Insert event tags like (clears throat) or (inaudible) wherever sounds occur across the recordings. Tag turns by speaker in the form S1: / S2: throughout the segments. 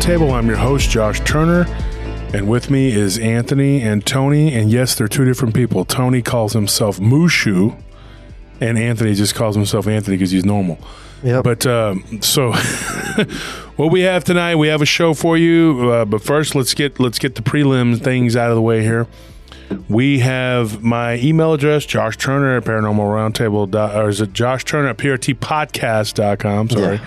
S1: Roundtable. I'm your host, Josh Turner, and with me is Anthony and Tony. And yes, they're two different people. Tony calls himself Mushu, and Anthony just calls himself Anthony because he's normal.
S2: Yep.
S1: But um, so, (laughs) what we have tonight, we have a show for you. Uh, but first, let's get let's get the prelim things out of the way here. We have my email address, Josh Turner at Paranormal Roundtable, dot, or is it Josh Turner at PRTpodcast.com? Sorry.
S2: Yeah.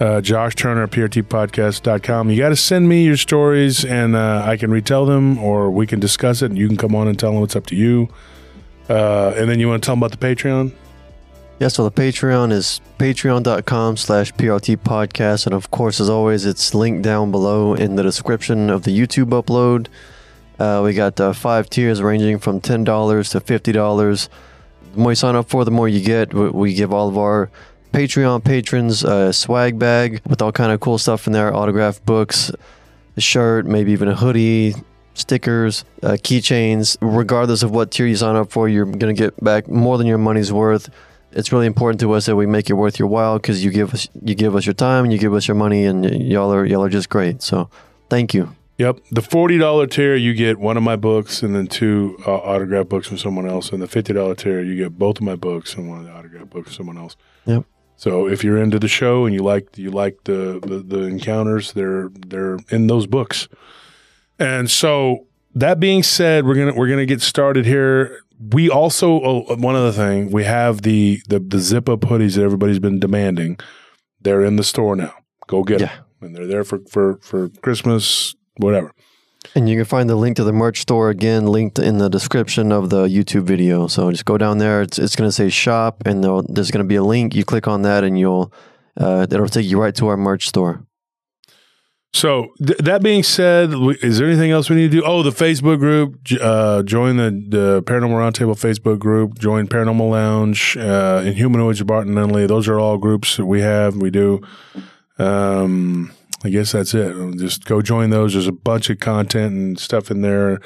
S1: Uh, Josh Turner at PRTpodcast.com. You got to send me your stories and uh, I can retell them or we can discuss it and you can come on and tell them it's up to you. Uh, and then you want to tell them about the Patreon?
S2: Yeah, so the Patreon is patreon.com slash PRT podcast. And of course, as always, it's linked down below in the description of the YouTube upload. Uh, we got uh, five tiers ranging from $10 to $50. The more you sign up for, the more you get. We, we give all of our Patreon patrons a swag bag with all kind of cool stuff in there, autographed books, a shirt, maybe even a hoodie, stickers, uh, keychains. Regardless of what tier you sign up for, you're going to get back more than your money's worth. It's really important to us that we make it worth your while because you give us you give us your time and you give us your money and y- y'all are y'all are just great. So thank you.
S1: Yep. The $40 tier, you get one of my books and then two uh, autograph books from someone else. And the $50 tier, you get both of my books and one of the autograph books from someone else.
S2: Yep.
S1: So if you're into the show and you like you like the, the, the encounters, they're they're in those books. And so that being said, we're gonna we're gonna get started here. We also oh, one other thing we have the the the zip up hoodies that everybody's been demanding. They're in the store now. Go get
S2: Yeah.
S1: them, and they're there for for for Christmas, whatever.
S2: And you can find the link to the merch store again linked in the description of the YouTube video. So just go down there. It's, it's going to say shop, and there's going to be a link. You click on that, and you'll uh, it'll take you right to our merch store.
S1: So th- that being said, is there anything else we need to do? Oh, the Facebook group. Uh, join the the Paranormal Roundtable Facebook group. Join Paranormal Lounge uh, and Humanoids Barton and Lindley. Those are all groups that we have. We do. Um, I guess that's it. Just go join those. There's a bunch of content and stuff in there.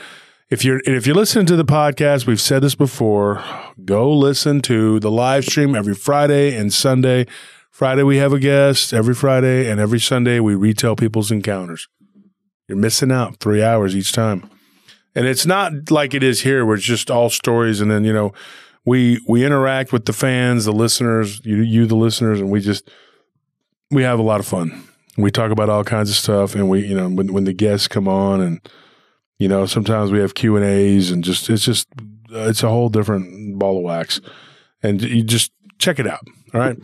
S1: If you're if you're listening to the podcast, we've said this before. Go listen to the live stream every Friday and Sunday. Friday we have a guest every Friday, and every Sunday we retell people's encounters. You're missing out three hours each time, and it's not like it is here, where it's just all stories, and then you know we we interact with the fans, the listeners, you you the listeners, and we just we have a lot of fun. We talk about all kinds of stuff, and we you know when when the guests come on, and you know sometimes we have Q and A's, and just it's just uh, it's a whole different ball of wax, and you just check it out. All right.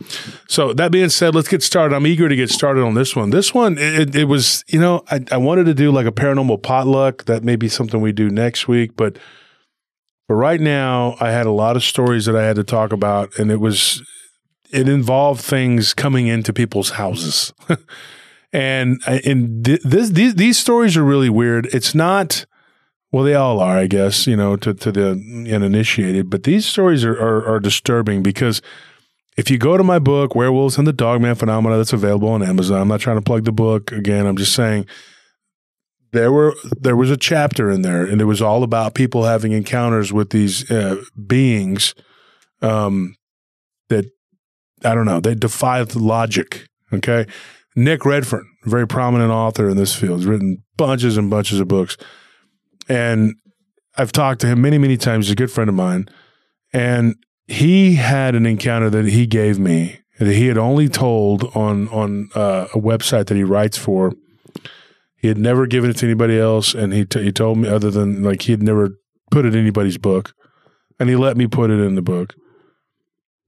S1: So that being said, let's get started. I'm eager to get started on this one. This one, it, it was, you know, I, I wanted to do like a paranormal potluck. That may be something we do next week, but but right now, I had a lot of stories that I had to talk about, and it was it involved things coming into people's houses, (laughs) and and th- this these these stories are really weird. It's not. Well, they all are, I guess, you know, to, to the uninitiated. But these stories are, are, are disturbing because if you go to my book, Werewolves and the Dogman Phenomena, that's available on Amazon. I'm not trying to plug the book again. I'm just saying there were there was a chapter in there, and it was all about people having encounters with these uh, beings um, that I don't know. They defy the logic. Okay, Nick Redfern, very prominent author in this field, has written bunches and bunches of books, and I've talked to him many many times. He's a good friend of mine, and he had an encounter that he gave me that he had only told on on uh, a website that he writes for. He had never given it to anybody else, and he t- he told me other than like he had never put it in anybody's book, and he let me put it in the book.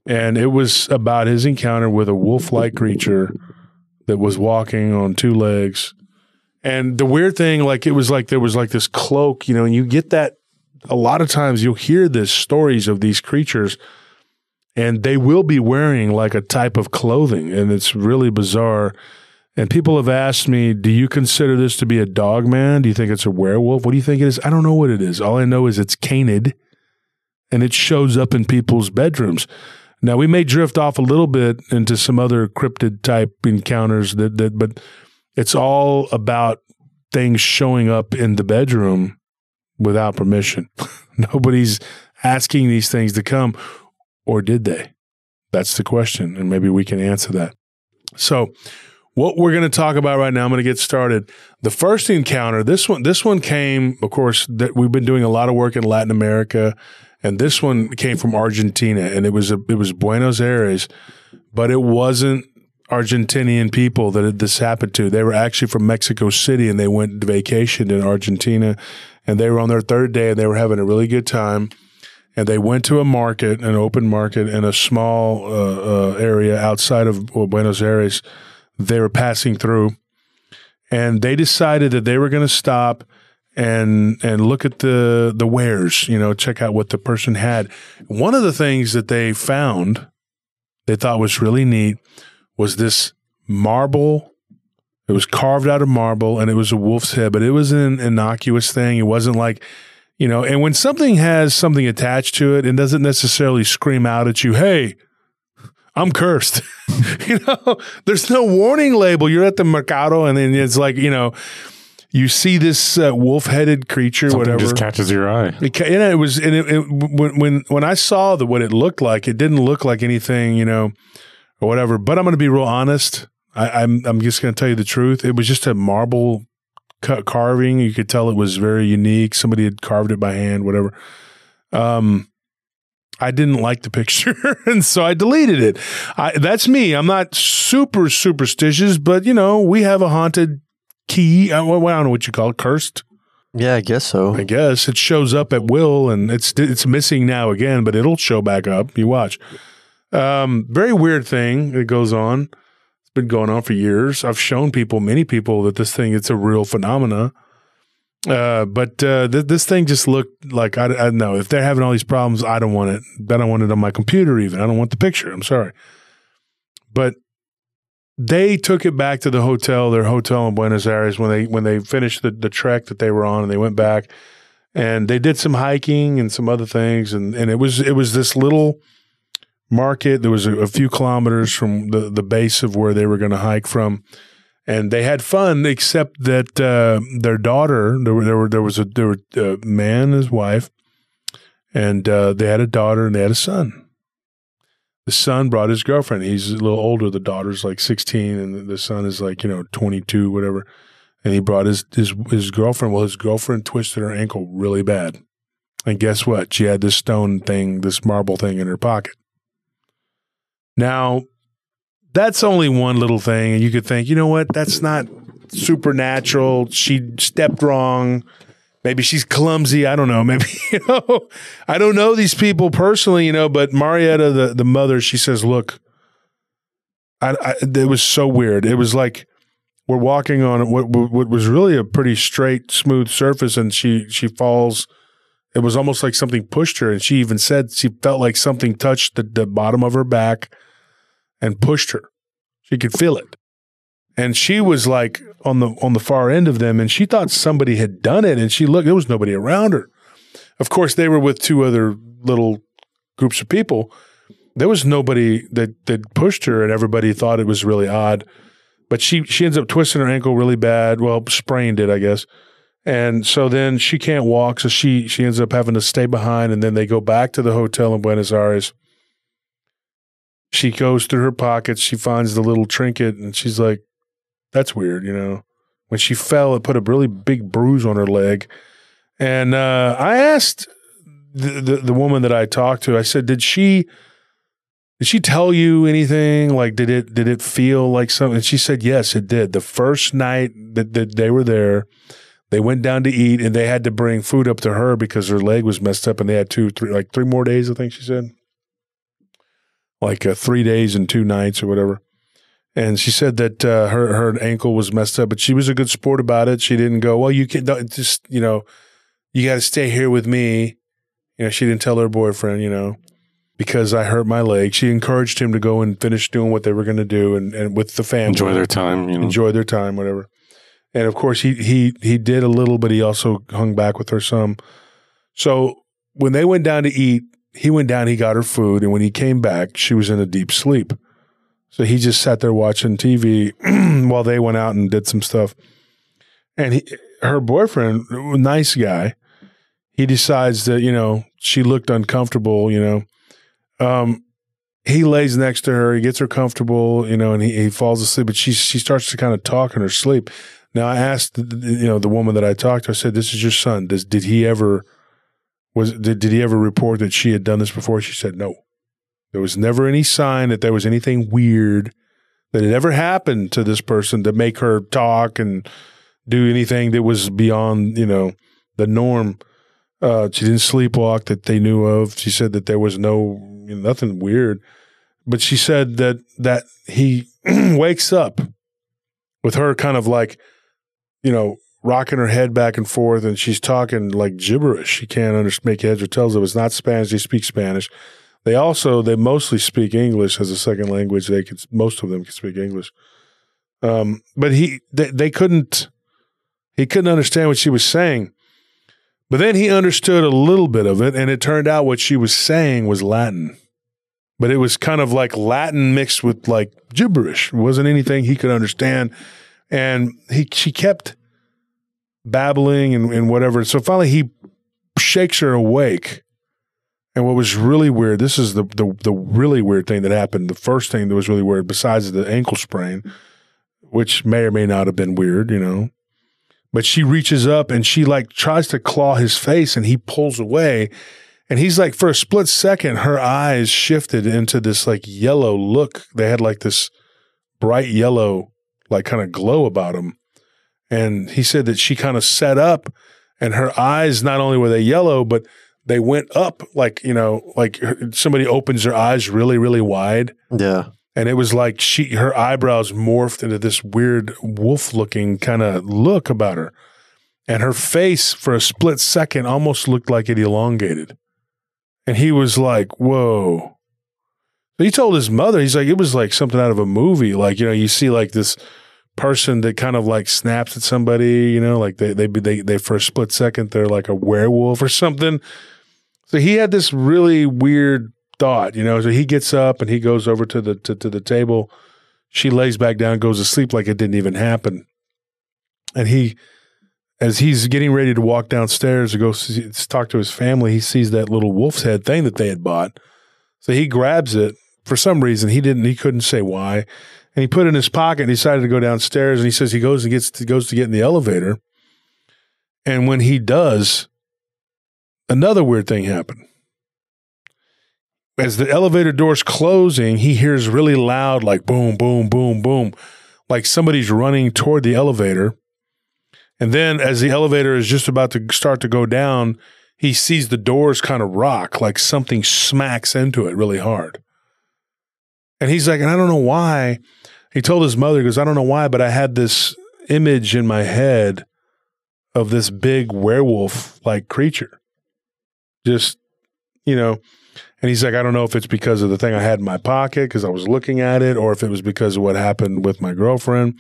S1: And it was about his encounter with a wolf-like creature that was walking on two legs. And the weird thing, like it was like there was like this cloak, you know, and you get that a lot of times you'll hear this stories of these creatures and they will be wearing like a type of clothing and it's really bizarre. And people have asked me do you consider this to be a dog man? Do you think it's a werewolf? What do you think it is? I don't know what it is. All i know is it's canid and it shows up in people's bedrooms now we may drift off a little bit into some other cryptid type encounters that, that but it's all about things showing up in the bedroom without permission. (laughs) Nobody's asking these things to come, or did they? That's the question, and maybe we can answer that. So, what we're going to talk about right now, I'm going to get started. The first encounter, this one, this one came, of course, that we've been doing a lot of work in Latin America, and this one came from Argentina, and it was a, it was Buenos Aires, but it wasn't Argentinian people that this happened to. They were actually from Mexico City, and they went to vacation in Argentina, and they were on their third day, and they were having a really good time. And they went to a market, an open market in a small uh, uh, area outside of Buenos Aires they were passing through, and they decided that they were going to stop and and look at the the wares, you know, check out what the person had. One of the things that they found they thought was really neat was this marble. It was carved out of marble and it was a wolf's head, but it was an innocuous thing. It wasn't like, you know, and when something has something attached to it, it doesn't necessarily scream out at you, hey, I'm cursed. (laughs) you know, there's no warning label. You're at the mercado, and then it's like you know, you see this uh, wolf-headed creature,
S3: Something
S1: whatever,
S3: just catches your eye.
S1: It, and it was, and it, it, when when when I saw the what it looked like, it didn't look like anything, you know, or whatever. But I'm going to be real honest. I, I'm I'm just going to tell you the truth. It was just a marble cut carving. You could tell it was very unique. Somebody had carved it by hand, whatever. Um, I didn't like the picture, (laughs) and so I deleted it. I, that's me. I'm not super superstitious, but you know, we have a haunted key. I, well, I don't know what you call it, cursed.
S2: Yeah, I guess so.
S1: I guess it shows up at will, and it's it's missing now again, but it'll show back up. You watch. Um, very weird thing that goes on. It's been going on for years. I've shown people, many people, that this thing it's a real phenomena. Uh, but uh, th- this thing just looked like I, I don't know if they're having all these problems. I don't want it. I don't want it on my computer. Even I don't want the picture. I'm sorry, but they took it back to the hotel, their hotel in Buenos Aires when they when they finished the, the trek that they were on, and they went back and they did some hiking and some other things, and and it was it was this little market. There was a, a few kilometers from the the base of where they were going to hike from and they had fun, except that uh, their daughter there were there were there was a there were a man and his wife, and uh, they had a daughter and they had a son. The son brought his girlfriend. He's a little older. The daughter's like sixteen, and the son is like you know twenty two, whatever. And he brought his his his girlfriend. Well, his girlfriend twisted her ankle really bad, and guess what? She had this stone thing, this marble thing in her pocket. Now that's only one little thing. And you could think, you know what? That's not supernatural. She stepped wrong. Maybe she's clumsy. I don't know. Maybe, (laughs) you know, I don't know these people personally, you know, but Marietta, the, the mother, she says, look, I, I, it was so weird. It was like we're walking on what, what was really a pretty straight, smooth surface, and she, she falls. It was almost like something pushed her. And she even said she felt like something touched the, the bottom of her back and pushed her. She could feel it. And she was like on the on the far end of them and she thought somebody had done it and she looked there was nobody around her. Of course they were with two other little groups of people. There was nobody that that pushed her and everybody thought it was really odd. But she she ends up twisting her ankle really bad. Well, sprained it, I guess. And so then she can't walk, so she she ends up having to stay behind and then they go back to the hotel in Buenos Aires she goes through her pockets, she finds the little trinket, and she's like, "That's weird," you know. When she fell, it put a really big bruise on her leg, and uh, I asked the, the, the woman that I talked to. I said, "Did she?" Did she tell you anything? Like, did it did it feel like something? And she said, yes, it did. The first night that, that they were there, they went down to eat, and they had to bring food up to her because her leg was messed up, and they had two, three, like three more days. I think she said like uh, three days and two nights or whatever. And she said that uh, her her ankle was messed up, but she was a good sport about it. She didn't go, well, you can not just you know, you got to stay here with me. You know, she didn't tell her boyfriend, you know, because I hurt my leg. She encouraged him to go and finish doing what they were going to do, and, and with the family,
S3: enjoy their time, you know,
S1: enjoy their time, whatever. And of course, he he he did a little, but he also hung back with her some. So when they went down to eat, he went down, he got her food, and when he came back, she was in a deep sleep. So he just sat there watching TV (clears throat) while they went out and did some stuff. And he, her boyfriend, nice guy, he decides that, you know, she looked uncomfortable, you know. Um, he lays next to her. He gets her comfortable, you know, and he, he falls asleep. But she she starts to kind of talk in her sleep. Now I asked, you know, the woman that I talked to. I said, "This is your son. Does did he ever was did, did he ever report that she had done this before?" She said, "No. There was never any sign that there was anything weird that had ever happened to this person to make her talk and do anything that was beyond, you know, the norm." Uh, she didn't sleepwalk that they knew of. She said that there was no you know, nothing weird, but she said that that he (clears throat) wakes up with her kind of like, you know, rocking her head back and forth, and she's talking like gibberish. She can't under- make heads or tails of. It's not Spanish. They speak Spanish. They also they mostly speak English as a second language. They could most of them could speak English. Um, but he they, they couldn't he couldn't understand what she was saying. But then he understood a little bit of it, and it turned out what she was saying was Latin. But it was kind of like Latin mixed with like gibberish. It wasn't anything he could understand. And he she kept babbling and, and whatever. So finally he shakes her awake. And what was really weird, this is the, the the really weird thing that happened. The first thing that was really weird, besides the ankle sprain, which may or may not have been weird, you know, but she reaches up and she like tries to claw his face and he pulls away. And he's like, for a split second, her eyes shifted into this like yellow look. They had like this bright yellow, like kind of glow about them. And he said that she kind of set up and her eyes, not only were they yellow, but they went up like, you know, like somebody opens their eyes really, really wide.
S2: Yeah.
S1: And it was like she her eyebrows morphed into this weird wolf looking kind of look about her. And her face for a split second almost looked like it elongated. And he was like whoa. He told his mother he's like it was like something out of a movie. Like you know you see like this person that kind of like snaps at somebody you know like they they they, they for a split second they're like a werewolf or something so he had this really weird thought, you know. So he gets up and he goes over to the to, to the table. She lays back down, goes to sleep like it didn't even happen. And he, as he's getting ready to walk downstairs to go see, talk to his family, he sees that little wolf's head thing that they had bought. So he grabs it for some reason. He didn't. He couldn't say why. And he put it in his pocket and decided to go downstairs. And he says he goes and gets to, goes to get in the elevator. And when he does, another weird thing happened as the elevator door's closing, he hears really loud, like boom, boom, boom, boom, like somebody's running toward the elevator. And then as the elevator is just about to start to go down, he sees the doors kind of rock, like something smacks into it really hard. And he's like, and I don't know why. He told his mother, he goes, I don't know why, but I had this image in my head of this big werewolf like creature. Just, you know, and he's like, I don't know if it's because of the thing I had in my pocket because I was looking at it, or if it was because of what happened with my girlfriend.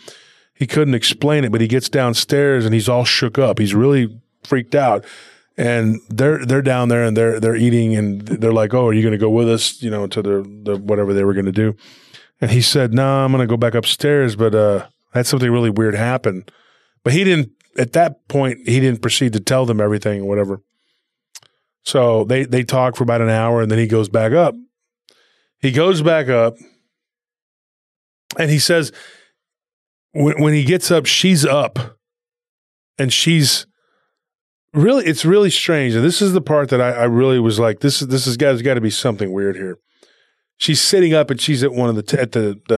S1: He couldn't explain it, but he gets downstairs and he's all shook up. He's really freaked out. And they're they're down there and they're they're eating and they're like, Oh, are you gonna go with us, you know, to the, the whatever they were gonna do? And he said, No, nah, I'm gonna go back upstairs, but uh had something really weird happen. But he didn't at that point he didn't proceed to tell them everything or whatever. So they they talk for about an hour and then he goes back up. He goes back up and he says when when he gets up, she's up. And she's really it's really strange. And this is the part that I, I really was like, this is this has got, to be something weird here. She's sitting up and she's at one of the t- at the, the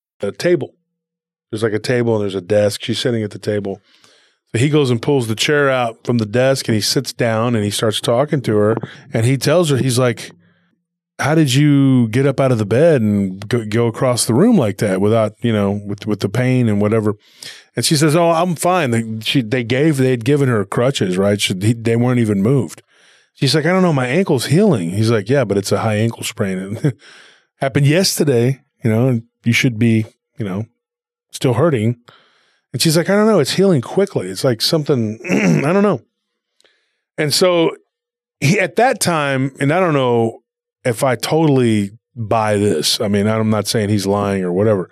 S1: a table. There's like a table and there's a desk. She's sitting at the table. So he goes and pulls the chair out from the desk and he sits down and he starts talking to her. And he tells her, he's like, How did you get up out of the bed and go, go across the room like that without, you know, with, with the pain and whatever? And she says, Oh, I'm fine. They, she, they gave, they had given her crutches, right? She, they weren't even moved. She's like, I don't know, my ankle's healing. He's like, Yeah, but it's a high ankle sprain. (laughs) happened yesterday, you know, you should be, you know, still hurting. And she's like, I don't know, it's healing quickly. It's like something, (clears throat) I don't know. And so he, at that time, and I don't know if I totally buy this. I mean, I'm not saying he's lying or whatever,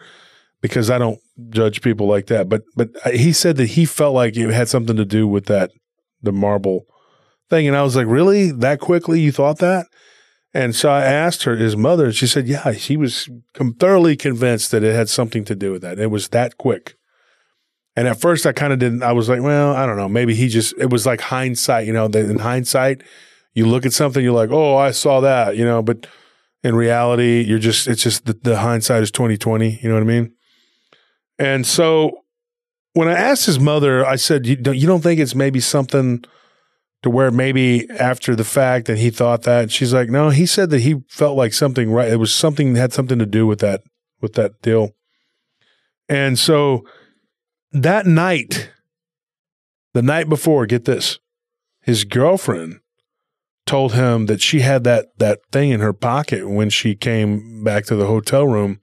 S1: because I don't judge people like that. But but he said that he felt like it had something to do with that the marble thing, and I was like, really, that quickly you thought that? And so I asked her, his mother, she said, yeah, she was com- thoroughly convinced that it had something to do with that. It was that quick. And at first, I kind of didn't. I was like, well, I don't know. Maybe he just. It was like hindsight, you know. That in hindsight, you look at something, you're like, oh, I saw that, you know. But in reality, you're just. It's just the, the hindsight is twenty twenty. You know what I mean? And so when I asked his mother, I said, you don't, you don't think it's maybe something to where maybe after the fact that he thought that? She's like, no, he said that he felt like something right. It was something that had something to do with that, with that deal. And so that night, the night before, get this, his girlfriend told him that she had that that thing in her pocket when she came back to the hotel room.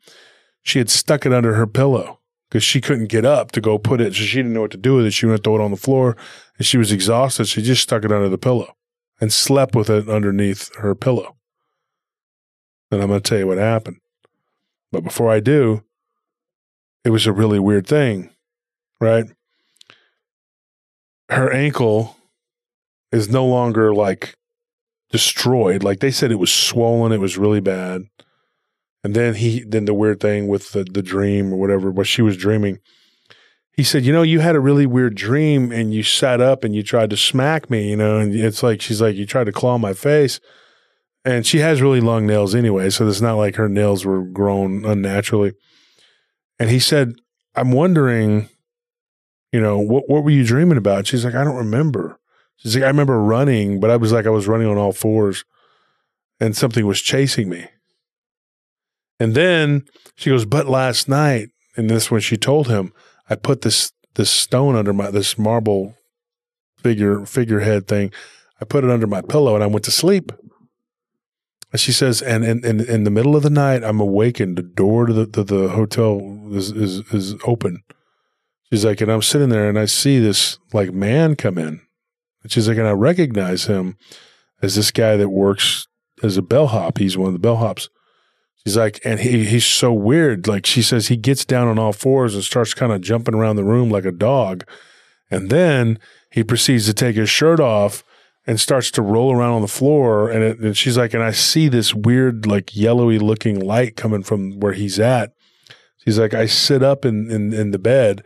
S1: She had stuck it under her pillow because she couldn't get up to go put it. So she didn't know what to do with it. She went to throw it on the floor and she was exhausted. She just stuck it under the pillow and slept with it underneath her pillow. And I'm going to tell you what happened. But before I do, it was a really weird thing, right? Her ankle is no longer like destroyed. Like they said, it was swollen. It was really bad. And then he, then the weird thing with the, the dream or whatever, what she was dreaming. He said, you know, you had a really weird dream and you sat up and you tried to smack me, you know, and it's like, she's like, you tried to claw my face. And she has really long nails anyway. So it's not like her nails were grown unnaturally. And he said, I'm wondering, you know, what, what were you dreaming about? She's like, I don't remember. She's like, I remember running, but I was like, I was running on all fours and something was chasing me. And then she goes, but last night, and this when she told him, I put this this stone under my this marble figure figurehead thing. I put it under my pillow and I went to sleep. And she says, and in, in, in the middle of the night, I'm awakened. The door to the, to the hotel is, is is open. She's like, and I'm sitting there and I see this like man come in. And she's like, and I recognize him as this guy that works as a bellhop. He's one of the bellhops. He's like, and he he's so weird. Like she says, he gets down on all fours and starts kind of jumping around the room like a dog, and then he proceeds to take his shirt off and starts to roll around on the floor. And, it, and she's like, and I see this weird, like yellowy looking light coming from where he's at. She's like, I sit up in in, in the bed,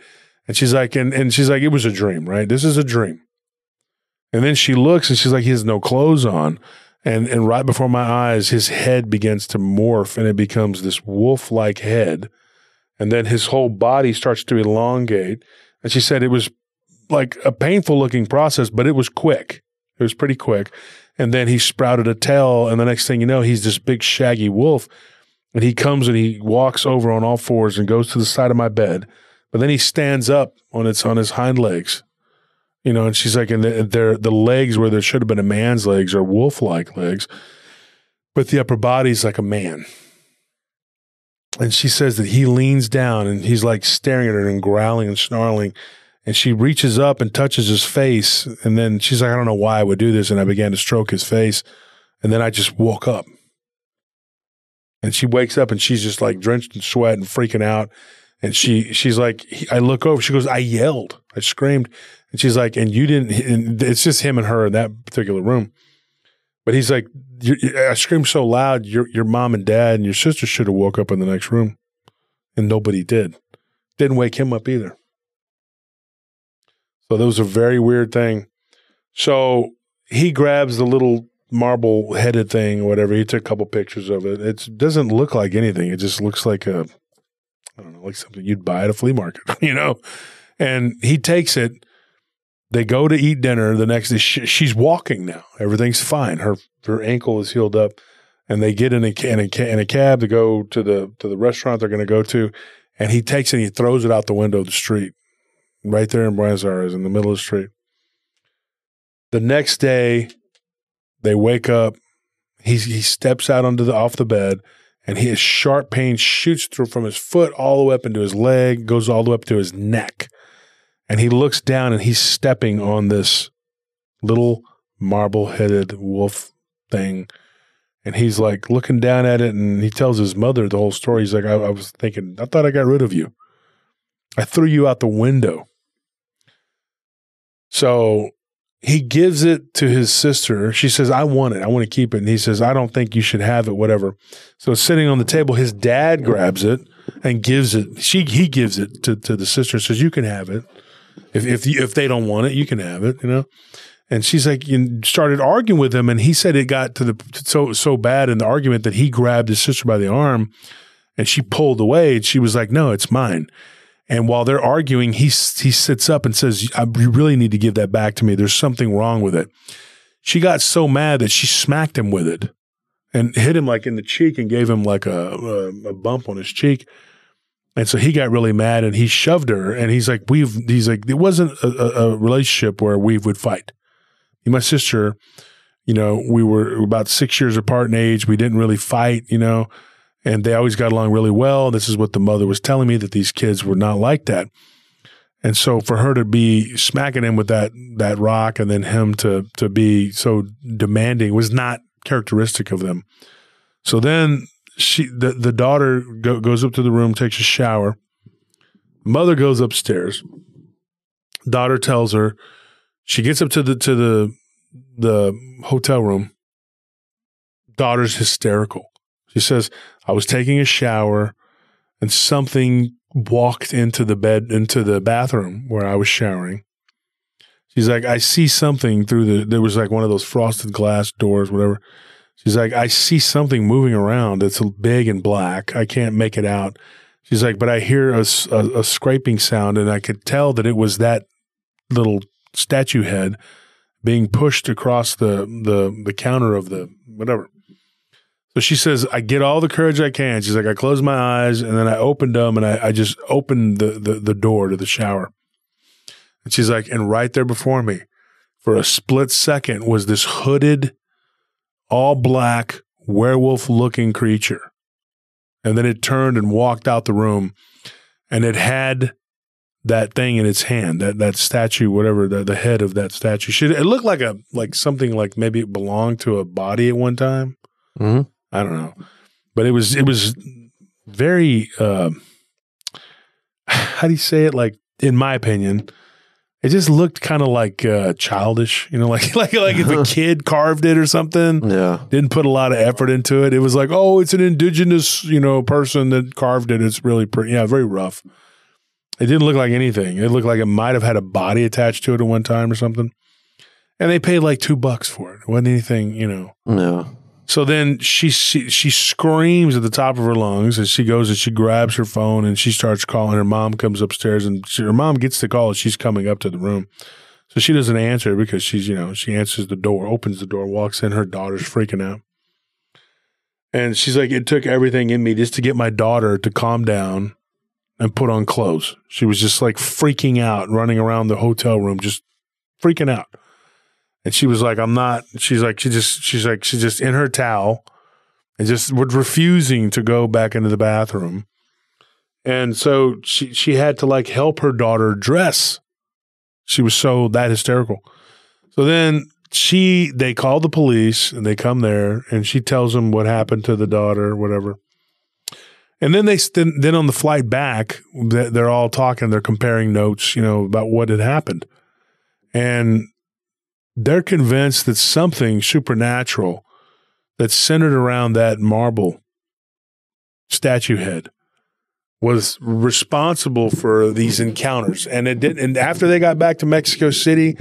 S1: and she's like, and and she's like, it was a dream, right? This is a dream. And then she looks and she's like, he has no clothes on and and right before my eyes his head begins to morph and it becomes this wolf like head. And then his whole body starts to elongate. And she said it was like a painful looking process but it was quick. It was pretty quick. And then he sprouted a tail and the next thing you know he's this big shaggy wolf. And he comes and he walks over on all fours and goes to the side of my bed. But then he stands up on its on his hind legs you know, and she's like, and the, the legs where there should have been a man's legs are wolf like legs, but the upper body's like a man. And she says that he leans down and he's like staring at her and growling and snarling. And she reaches up and touches his face. And then she's like, I don't know why I would do this. And I began to stroke his face. And then I just woke up. And she wakes up and she's just like drenched in sweat and freaking out. And she she's like, I look over. She goes, I yelled, I screamed, and she's like, and you didn't. And it's just him and her in that particular room. But he's like, I screamed so loud, your your mom and dad and your sister should have woke up in the next room, and nobody did. Didn't wake him up either. So that was a very weird thing. So he grabs the little marble headed thing or whatever. He took a couple pictures of it. It doesn't look like anything. It just looks like a I don't know, like something you'd buy at a flea market, (laughs) you know? And he takes it. They go to eat dinner the next day. She, she's walking now. Everything's fine. Her her ankle is healed up, and they get in a in a, in a cab to go to the to the restaurant they're going to go to. And he takes it and he throws it out the window of the street, right there in Buenos Aires, in the middle of the street. The next day, they wake up. He he steps out onto the off the bed and his sharp pain shoots through from his foot all the way up into his leg, goes all the way up to his neck. And he looks down and he's stepping on this little marble headed wolf thing. And he's like looking down at it and he tells his mother the whole story. He's like, I, I was thinking, I thought I got rid of you. I threw you out the window. So he gives it to his sister. She says, I want it. I want to keep it. And he says, I don't think you should have it, whatever. So sitting on the table. His dad grabs it and gives it. She he gives it to, to the sister, and says, You can have it. If if if they don't want it, you can have it, you know? And she's like, you started arguing with him, and he said it got to the so so bad in the argument that he grabbed his sister by the arm, and she pulled away, and she was like, "No, it's mine." And while they're arguing, he he sits up and says, "You really need to give that back to me. There's something wrong with it." She got so mad that she smacked him with it, and hit him like in the cheek, and gave him like a a, a bump on his cheek. And so he got really mad, and he shoved her. And he's like, "We've." He's like, "It wasn't a, a relationship where we would fight." my sister, you know, we were about six years apart in age. We didn't really fight, you know, and they always got along really well. This is what the mother was telling me that these kids were not like that. And so for her to be smacking him with that that rock and then him to to be so demanding was not characteristic of them. So then she the, the daughter go, goes up to the room, takes a shower. Mother goes upstairs. Daughter tells her she gets up to the to the the hotel room. Daughter's hysterical. She says, I was taking a shower and something walked into the bed, into the bathroom where I was showering. She's like, I see something through the, there was like one of those frosted glass doors, whatever. She's like, I see something moving around. It's big and black. I can't make it out. She's like, but I hear a, a, a scraping sound and I could tell that it was that little statue head being pushed across the the the counter of the whatever. So she says, I get all the courage I can. She's like, I closed my eyes and then I opened them and I, I just opened the, the the door to the shower. And she's like, and right there before me, for a split second, was this hooded, all black, werewolf looking creature. And then it turned and walked out the room and it had that thing in its hand, that that statue, whatever the, the head of that statue. Should it looked like a like something like maybe it belonged to a body at one time?
S2: Mm-hmm.
S1: I don't know, but it was it was very. Uh, (sighs) how do you say it? Like in my opinion, it just looked kind of like uh, childish, you know, (laughs) like like like if a (laughs) kid carved it or something.
S2: Yeah,
S1: didn't put a lot of effort into it. It was like, oh, it's an indigenous, you know, person that carved it. It's really pretty, yeah, very rough. It didn't look like anything. It looked like it might have had a body attached to it at one time or something. And they paid like two bucks for it. It wasn't anything, you know.
S2: No.
S1: So then she, she she screams at the top of her lungs and she goes and she grabs her phone and she starts calling. Her mom comes upstairs and she, her mom gets the call she's coming up to the room. So she doesn't answer because she's, you know, she answers the door, opens the door, walks in. Her daughter's freaking out. And she's like, it took everything in me just to get my daughter to calm down and put on clothes. She was just like freaking out, running around the hotel room, just freaking out. And she was like, I'm not, she's like, she just, she's like, she's just in her towel and just was refusing to go back into the bathroom. And so she, she had to like help her daughter dress. She was so that hysterical. So then she, they call the police and they come there and she tells them what happened to the daughter, whatever. And then they then on the flight back, they're all talking. They're comparing notes, you know, about what had happened, and they're convinced that something supernatural that's centered around that marble statue head was responsible for these encounters. And it did. And after they got back to Mexico City,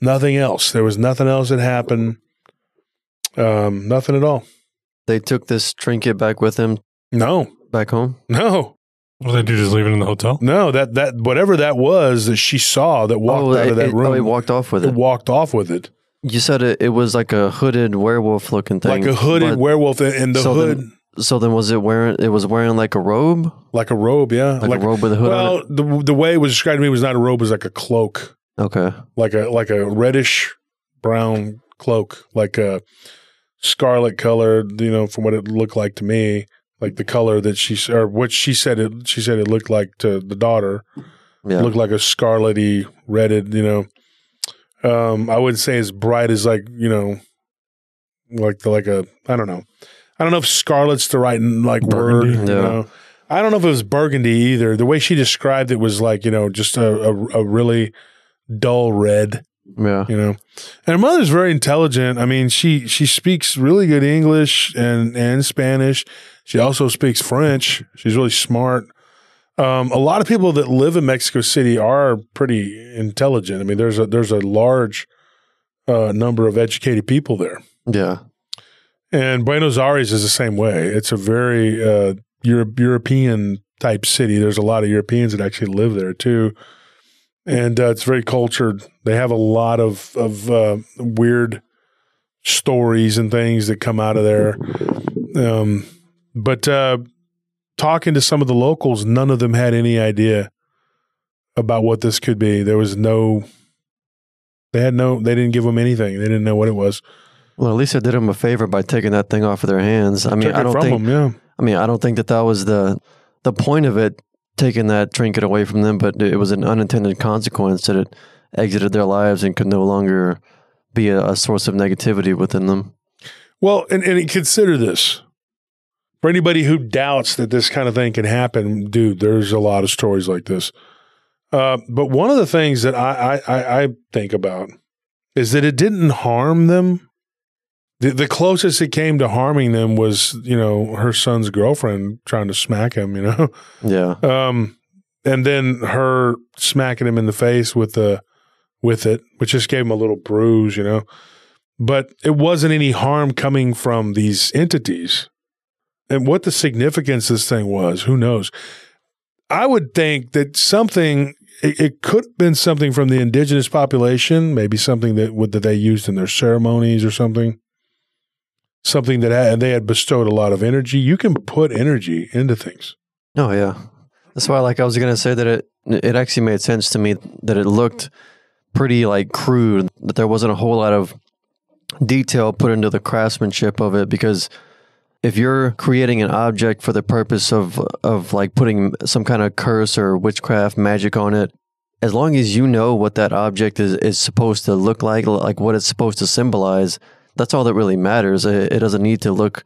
S1: nothing else. There was nothing else that happened. Um, nothing at all.
S2: They took this trinket back with them
S1: no.
S2: Back home?
S1: No.
S4: What did they do? Just leave it in the hotel?
S1: No, that that whatever that was that she saw that walked
S2: oh,
S1: out
S2: it,
S1: of that
S2: it,
S1: room.
S2: Oh, he walked off with
S1: it.
S2: it.
S1: Walked off with it.
S2: You said it, it was like a hooded werewolf looking thing.
S1: Like a hooded werewolf in the
S2: so
S1: hood.
S2: Then, so then was it wearing it was wearing like a robe?
S1: Like a robe, yeah.
S2: Like, like a robe with a hood
S1: well, the the way it was described to me was not a robe, it was like a cloak.
S2: Okay.
S1: Like a like a reddish brown cloak. Like a scarlet colored. You know, from what it looked like to me, like the color that she or what she said it. She said it looked like to the daughter.
S2: Yeah.
S1: Looked like a scarlety, redded. You know, um, I wouldn't say as bright as like you know, like the like a I don't know. I don't know if scarlet's the right like word.
S4: Burgundy?
S1: You
S2: Yeah.
S1: know? I don't know if it was burgundy either. The way she described it was like you know just a a, a really dull red.
S2: yeah.
S1: You know, and her mother's very intelligent. I mean, she she speaks really good English and and Spanish. She also speaks French. She's really smart. Um, a lot of people that live in Mexico City are pretty intelligent. I mean, there's a there's a large uh, number of educated people there.
S2: Yeah.
S1: And Buenos Aires is the same way. It's a very uh, Euro- European type city. There's a lot of Europeans that actually live there too, and uh, it's very cultured. They have a lot of of uh, weird stories and things that come out of there. Um, but uh, talking to some of the locals, none of them had any idea about what this could be. There was no. They had no. They didn't give them anything. They didn't know what it was.
S2: Well, at least I did them a favor by taking that thing off of their hands. I mean,
S1: Took
S2: I don't think.
S1: them. Yeah.
S2: I mean, I don't think that that was the the point of it, taking that trinket away from them. But it was an unintended consequence that it exited their lives and could no longer be a, a source of negativity within them.
S1: Well, and, and consider this. For anybody who doubts that this kind of thing can happen, dude, there's a lot of stories like this. Uh, but one of the things that I, I, I, think about is that it didn't harm them. The, the closest it came to harming them was, you know, her son's girlfriend trying to smack him, you know? (laughs)
S2: Yeah.
S1: Um, and then her smacking him in the face with the with it, which just gave him a little bruise, you know. But it wasn't any harm coming from these entities. And what the significance of this thing was, who knows? I would think that something it, it could have been something from the indigenous population, maybe something that would, that they used in their ceremonies or something. Something that had, they had bestowed a lot of energy. You can put energy into things.
S2: Oh yeah. That's why, like, I was gonna say that it it actually made sense to me that it looked pretty like crude. That there wasn't a whole lot of detail put into the craftsmanship of it because if you're creating an object for the purpose of of like putting some kind of curse or witchcraft magic on it as long as you know what that object is, is supposed to look like like what it's supposed to symbolize that's all that really matters. It, it doesn't need to look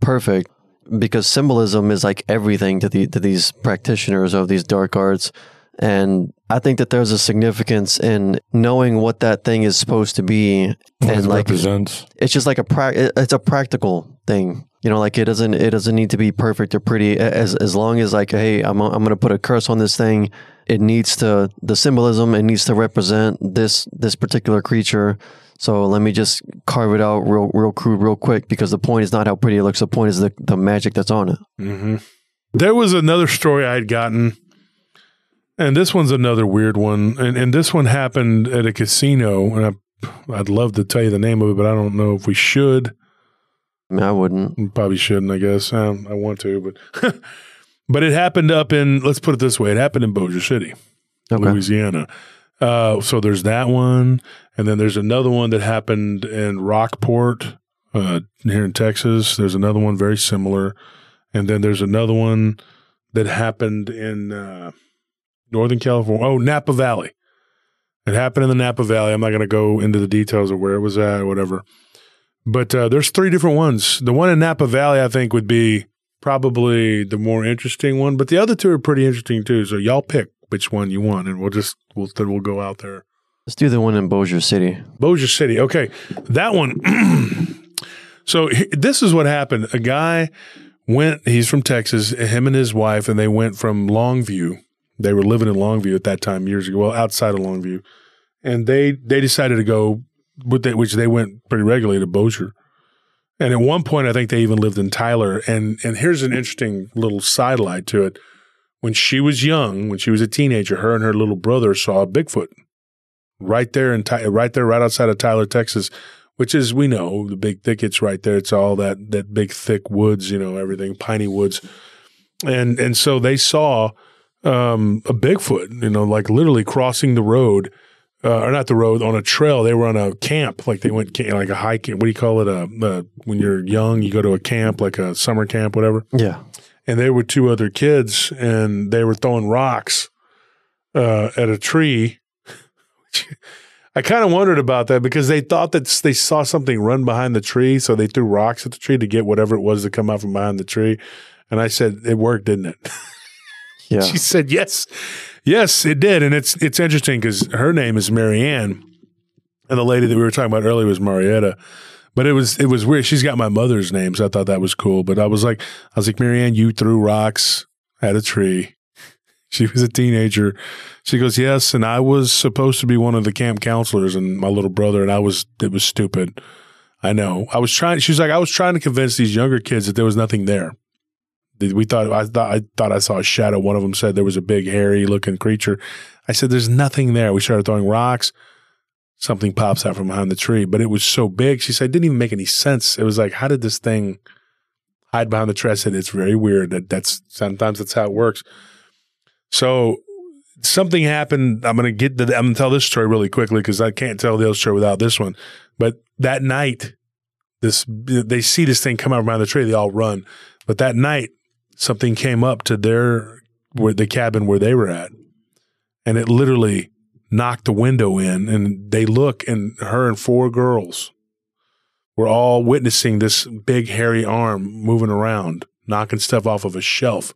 S2: perfect because symbolism is like everything to the to these practitioners of these dark arts and I think that there's a significance in knowing what that thing is supposed to be
S4: What
S2: and
S4: it
S2: like
S4: represents.
S2: it's just like a pra- it's a practical thing. You know like it doesn't it doesn't need to be perfect or pretty. As as long as like hey i'm i'm going to put a curse on this thing it needs to the symbolism it needs to represent this this particular creature. So let me just carve it out real real crude real quick because the point is not how pretty it looks. The point is the the magic that's on it.
S1: Mm-hmm. There was another story I had gotten, and this one's another weird one. And, and this one happened at a casino, and I, I'd love to tell you the name of it, but I don't know if we should.
S2: I wouldn't
S1: Probably shouldn't, I guess. Um, I want to, but (laughs) but it happened up in. Let's put it this way: it happened in Bossier City,
S2: okay
S1: Louisiana. Uh, so there's that one, and then there's another one that happened in Rockport, uh, here in Texas. There's another one very similar, and then there's another one that happened in uh, Northern California. Oh, Napa Valley. It happened in the Napa Valley. I'm not going to go into the details of where it was at or whatever. But uh, there's three different ones. The one in Napa Valley, I think, would be probably the more interesting one. But the other two are pretty interesting too. So y'all pick which one you want, and we'll just we'll then we'll go out there.
S2: let's do the one in bossier city
S1: Bossier City. Okay, that one. (clears throat) so he- this is what happened. A guy went. He's from Texas. Him and his wife, and they went from Longview. They were living in Longview at that time years ago. Well, outside of Longview, and they they decided to go, they, which they went pretty regularly to Bossier. And at one point, I think they even lived in Tyler. And and here's an interesting little sidelight to it. When she was young, when she was a teenager, her and her little brother saw a Bigfoot right there in right there, right outside of Tyler, Texas, which is we know the big thickets right there. It's all that that big thick woods, you know, everything piney woods, and and so they saw um, a Bigfoot, you know, like literally crossing the road uh, or not the road on a trail. They were on a camp, like they went like a hike. What do you call it? A, uh when you're young, you go to a camp, like a summer camp, whatever.
S2: Yeah.
S1: And there were two other kids, and they were throwing rocks uh, at a tree. (laughs) I kind of wondered about that because they thought that they saw something run behind the tree, so they threw rocks at the tree to get whatever it was to come out from behind the tree. And I said, "It worked, didn't it?" (laughs) (laughs)
S2: Yeah.
S1: She said, "Yes, yes, it did." And it's it's interesting because her name is Marianne, and the lady that we were talking about earlier was Marietta. But it was it was weird. She's got my mother's name, so I thought that was cool. But I was like, I was like, Marianne, you threw rocks at a tree. (laughs) She was a teenager. She goes, yes, and I was supposed to be one of the camp counselors, and my little brother, and I was. It was stupid. I know. I was trying. She was like, I was trying to convince these younger kids that there was nothing there. We thought I thought I thought I saw a shadow. One of them said there was a big hairy looking creature. I said, "There's nothing there." We started throwing rocks. Something pops out from behind the tree, but it was so big. She said it didn't even make any sense. It was like, how did this thing hide behind the tree? I said, it's very weird. That that's sometimes that's how it works. So something happened. I'm gonna get. The, I'm gonna tell this story really quickly because I can't tell the other story without this one. But that night, this they see this thing come out behind the tree. They all run. But that night, something came up to their where the cabin where they were at, and it literally knocked the window in. And they look, and her and four girls were all witnessing this big hairy arm moving around, knocking stuff off of a shelf.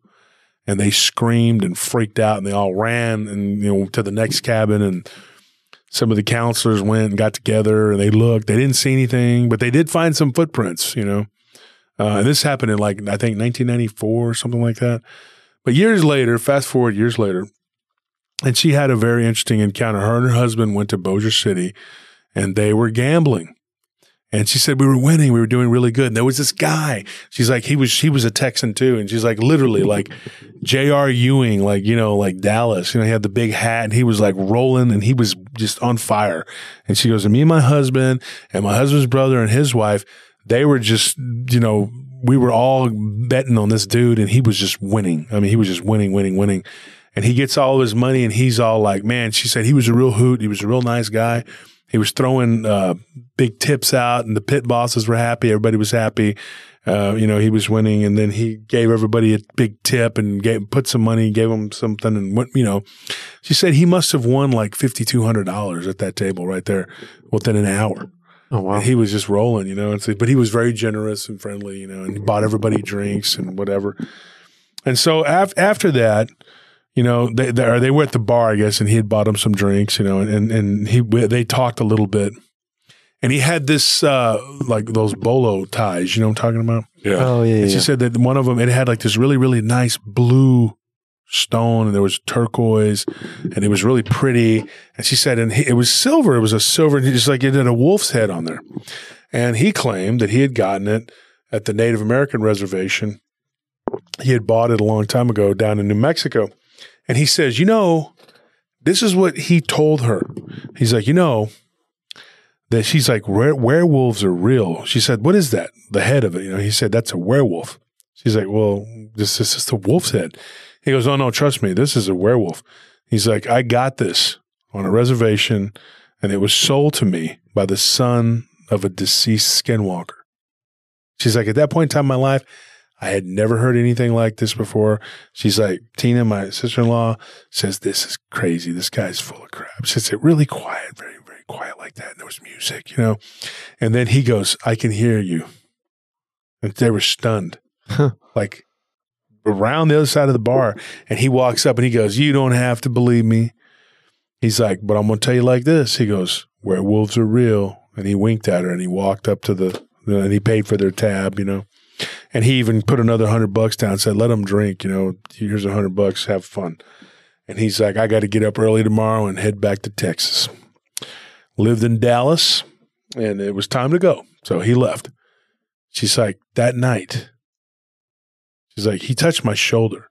S1: And they screamed and freaked out, and they all ran and you know to the next cabin and some of the counselors went and got together and they looked. They didn't see anything, but they did find some footprints, you know. Uh, and this happened in like, I think 1994 or something like that. But years later, fast forward years later, and she had a very interesting encounter. Her and her husband went to Bossier City and they were gambling. And she said, we were winning. We were doing really good. And there was this guy. She's like, he was, he was a Texan too. And she's like, literally like (laughs) J.R. Ewing, like, you know, like Dallas, you know, he had the big hat and he was like rolling and he was just on fire. And she goes, and me and my husband and my husband's brother and his wife, they were just, you know, we were all betting on this dude and he was just winning. I mean, he was just winning, winning, winning. And he gets all of his money and he's all like, man, she said he was a real hoot. He was a real nice guy. He was throwing uh, big tips out and the pit bosses were happy. Everybody was happy. Uh, you know, he was winning and then he gave everybody a big tip and gave, put some money, gave them something. And what, you know, she said he must have won like $5,200 at that table right there within an hour.
S2: Oh wow.
S1: And he was just rolling, you know. And so, but he was very generous and friendly, you know, and he bought everybody drinks and whatever. And so af- after that, you know, they they, they were at the bar, I guess, and he had bought them some drinks, you know, and and he they talked a little bit, and he had this uh like those bolo ties, you know, what I'm talking about.
S4: Yeah.
S2: Oh yeah.
S1: And
S2: yeah.
S1: she said that one of them it had like this really really nice blue stone and there was turquoise and it was really pretty. And she said and he, it was silver. It was a silver and he just like it had a wolf's head on there. And he claimed that he had gotten it at the Native American reservation. He had bought it a long time ago down in New Mexico. And he says you know this is what he told her. He's like you know that she's like Were- werewolves are real. She said what is that? The head of it. You know he said that's a werewolf. She's like well this is just a wolf's head he goes oh no trust me this is a werewolf he's like i got this on a reservation and it was sold to me by the son of a deceased skinwalker she's like at that point in time in my life I had never heard anything like this before. She's like, Tina, my sister in law, says, This is crazy. This guy's full of crap. She said, Really quiet, very, very quiet like that. And there was music, you know. And then he goes, I can hear you. And they were stunned, like around the other side of the bar. And he walks up and he goes, You don't have to believe me. He's like, But I'm going to tell you like this. He goes, Werewolves are real. And he winked at her and he walked up to the, and he paid for their tab, you know. And he even put another hundred bucks down and said, let them drink, you know, here's a hundred bucks, have fun. And he's like, I got to get up early tomorrow and head back to Texas. Lived in Dallas and it was time to go. So he left. She's like, that night, she's like, he touched my shoulder.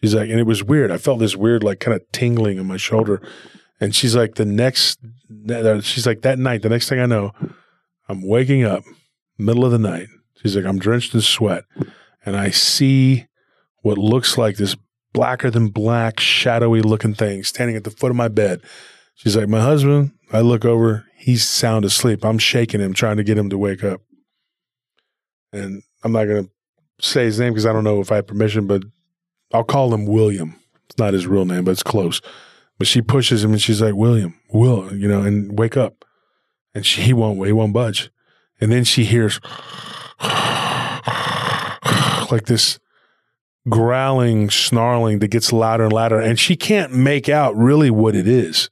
S1: She's like, and it was weird. I felt this weird, like kind of tingling in my shoulder. And she's like, the next, she's like, that night, the next thing I know, I'm waking up, middle of the night. She's like, I'm drenched in sweat. And I see what looks like this blacker than black, shadowy looking thing standing at the foot of my bed. She's like, my husband. I look over. He's sound asleep. I'm shaking him, trying to get him to wake up. And I'm not going to say his name because I don't know if I have permission, but I'll call him William. It's not his real name, but it's close. But she pushes him and she's like, William, Will, you know, and wake up. And she, he won't, he won't budge. And then she hears (sighs) like this growling, snarling that gets louder and louder. And she can't make out really what it is.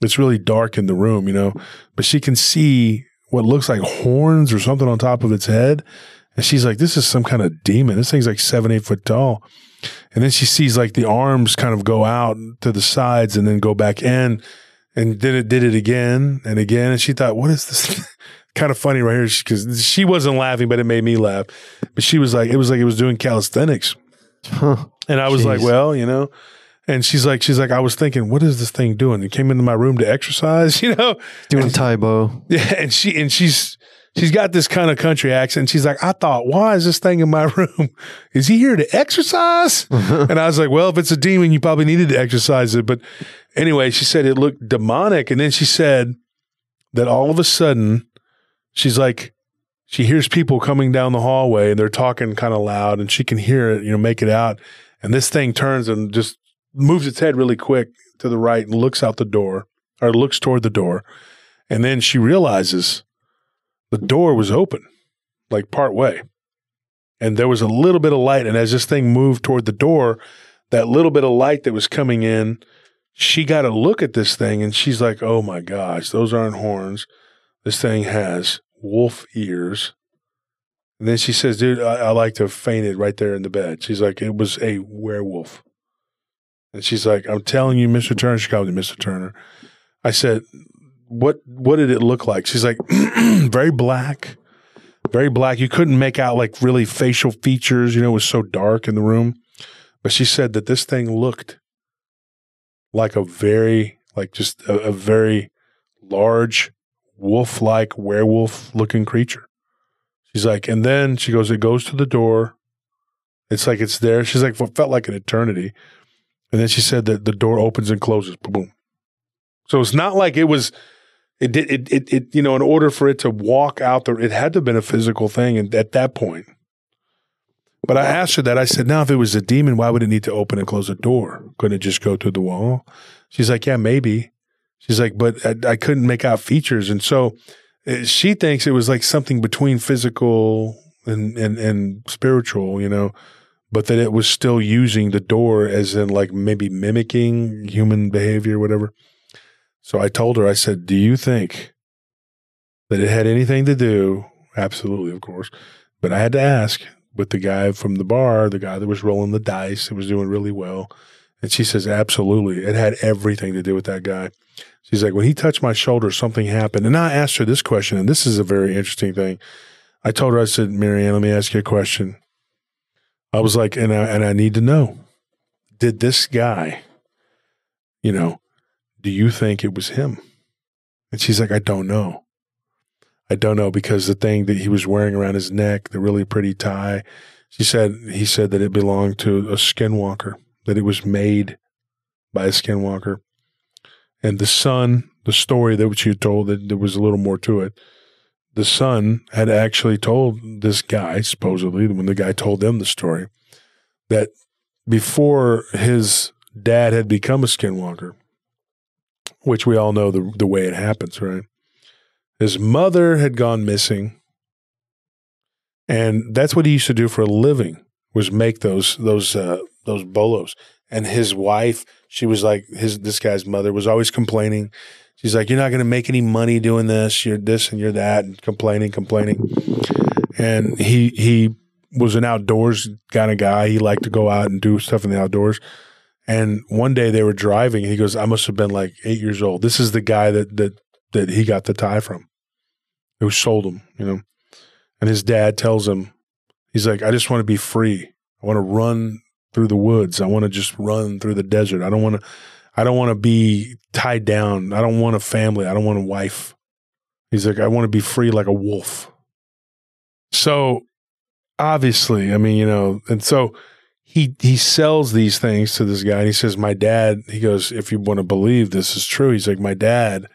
S1: It's really dark in the room, you know, but she can see what looks like horns or something on top of its head. And she's like, this is some kind of demon. This thing's like seven, eight foot tall. And then she sees like the arms kind of go out to the sides and then go back in. And then it did it again and again. And she thought, what is this? (laughs) kind of funny right here because she wasn't laughing, but it made me laugh. But she was like, it was like it was doing calisthenics.
S2: Huh.
S1: And I was like, well, you know, and she's like, she's like, I was thinking, what is this thing doing? It came into my room to exercise, (laughs) you know?
S2: Doing Tae Bo.
S1: Yeah. And she, and she's, she's got this kind of country accent. She's like, I thought, why is this thing in my (laughs) room? Is he here to exercise? (laughs) and I was like, well, if it's a demon, you probably needed to exercise it. But anyway, she said it looked demonic. And then she said that all of a sudden, she's like, she hears people coming down the hallway and they're talking kind of loud and she can hear it, you know, make it out. And this thing turns and just moves its head really quick to the right and looks out the door or looks toward the door. And then she realizes the door was open, like part way. And there was a little bit of light. And as this thing moved toward the door, that little bit of light that was coming in, she got a look at this thing and she's like, oh my gosh, those aren't horns. This thing has wolf ears. And then she says, dude, I, I like to have fainted right there in the bed. She's like, it was a werewolf. And she's like, I'm telling you, Mr. Turner. She called me Mr. Turner. I said, what what did it look like? She's like, (clears throat) very black, very black. You couldn't make out like really facial features. You know, it was so dark in the room. But she said that this thing looked like a very, like just a, a very large, wolf like, werewolf looking creature. She's like, and then she goes, it goes to the door. It's like it's there. She's like, it felt like an eternity. And then she said that the door opens and closes. Boom. So it's not like it was. It did. It, it. It. You know, in order for it to walk out there, it had to have been a physical thing. And at that point, but I asked her that. I said, now if it was a demon, why would it need to open and close a door? Couldn't it just go through the wall? She's like, yeah, maybe. She's like, but I, I couldn't make out features, and so uh, she thinks it was like something between physical and and and spiritual. You know but that it was still using the door as in like maybe mimicking human behavior, whatever. So I told her, I said, Do you think that it had anything to do? Absolutely, of course. But I had to ask with the guy from the bar, the guy that was rolling the dice, it was doing really well. And she says, Absolutely. It had everything to do with that guy. She's like, When he touched my shoulder, something happened. And I asked her this question, and this is a very interesting thing. I told her, I said, Marianne, let me ask you a question. I was like, and I, and I need to know, did this guy, you know, do you think it was him? And she's like, I don't know. I don't know because the thing that he was wearing around his neck, the really pretty tie, she said, he said that it belonged to a skinwalker, that it was made by a skinwalker. And the son, the story that you told, that there was a little more to it the son had actually told this guy, supposedly, when the guy told them the story, that before his dad had become a skinwalker, which we all know the, the way it happens, right? His mother had gone missing. And that's what he used to do for a living was make those those uh, those bolos. And his wife, she was like his this guy's mother was always complaining She's like, You're not going to make any money doing this. You're this and you're that, and complaining, complaining. And he, he was an outdoors kind of guy. He liked to go out and do stuff in the outdoors. And one day they were driving and he goes, I must have been like eight years old. This is the guy that, that, that he got the tie from, who sold him, you know. And his dad tells him, he's like, I just want to be free. I want to run through the woods. I want to just run through the desert. I don't want to, I don't want to be tied down. I don't want a family. I don't want a wife. He's like, I want to be free like a wolf. So obviously, I mean, you know, and so he he sells these things to this guy and he says my dad he goes if you want to believe this is true he's like my dad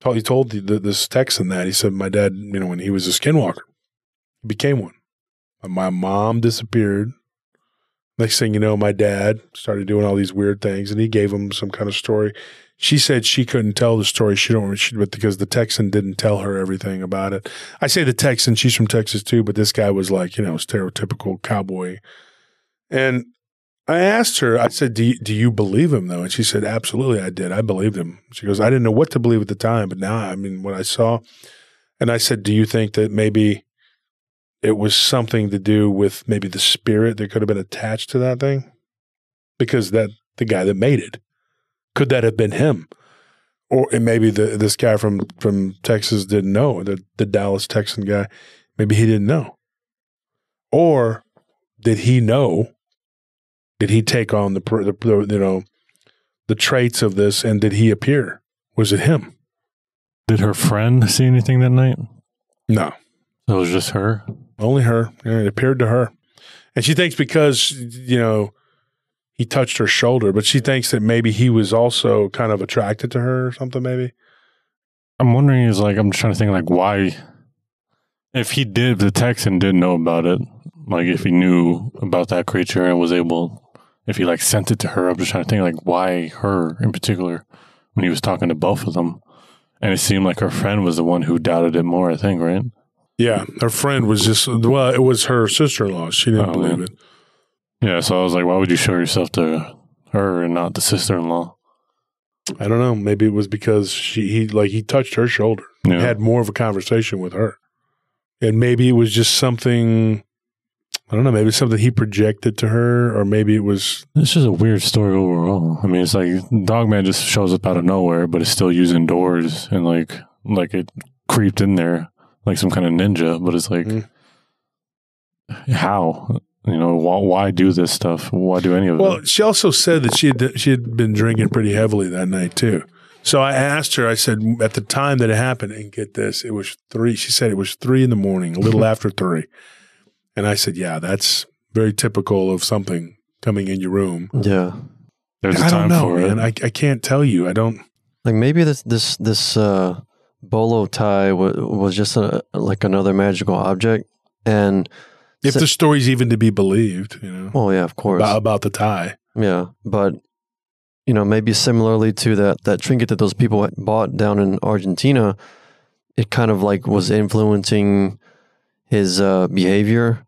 S1: told he told the, the, this Texan that he said my dad you know when he was a skinwalker he became one. My mom disappeared. Next thing you know my dad started doing all these weird things and he gave him some kind of story. She said she couldn't tell the story. She don't she, because the Texan didn't tell her everything about it. I say the Texan she's from Texas too but this guy was like you know stereotypical cowboy and I asked her, I said, do you, do you believe him though? And she said, absolutely, I did. I believed him. She goes, I didn't know what to believe at the time, but now, I mean, what I saw. And I said, do you think that maybe it was something to do with maybe the spirit that could have been attached to that thing? Because that, the guy that made it, could that have been him? Or maybe the, this guy from, from Texas didn't know, the, the Dallas Texan guy, maybe he didn't know. Or did he know did he take on the, the, the you know the traits of this, and did he appear? Was it him?
S4: Did her friend see anything that night?
S1: No,
S4: it was just her.
S1: Only her. It appeared to her, and she thinks because you know he touched her shoulder, but she thinks that maybe he was also kind of attracted to her or something. Maybe.
S4: I'm wondering is like I'm trying to think like why if he did the Texan didn't know about it, like if he knew about that creature and was able if he like sent it to her. I'm just trying to think like why her in particular when he was talking to both of them. And it seemed like her friend was the one who doubted it more, I think, right?
S1: Yeah. Her friend was just, well, it was her sister in law. She didn't oh, believe man. it.
S4: Yeah. So I was like, why would you show yourself to her and not the sister in law?
S1: I don't know. Maybe it was because she, he, like, he touched her shoulder, yeah. had more of a conversation with her. And maybe it was just something I don't know. Maybe something he projected to her, or maybe it was.
S4: It's just a weird story overall. I mean, it's like Dogman just shows up out of nowhere, but it's still using doors and like like it creeped in there like some kind of ninja. But it's like, mm. how? You know, why, why, do this stuff? Why do any of
S1: it?
S4: Well,
S1: she also said that she had she had been drinking pretty heavily that night too. So I asked her. I said at the time that it happened, and get this, it was three. She said it was three in the morning, a little (laughs) after three. And I said, yeah, that's very typical of something coming in your room.
S2: Yeah.
S4: There's
S1: I
S4: don't
S1: know, man. I, I can't tell you. I don't.
S2: Like maybe this this this uh, bolo tie w- was just a, like another magical object, and
S1: if the story's even to be believed, you know.
S2: Oh yeah, of course.
S1: About, about the tie.
S2: Yeah, but you know, maybe similarly to that that trinket that those people bought down in Argentina, it kind of like was influencing his uh, behavior.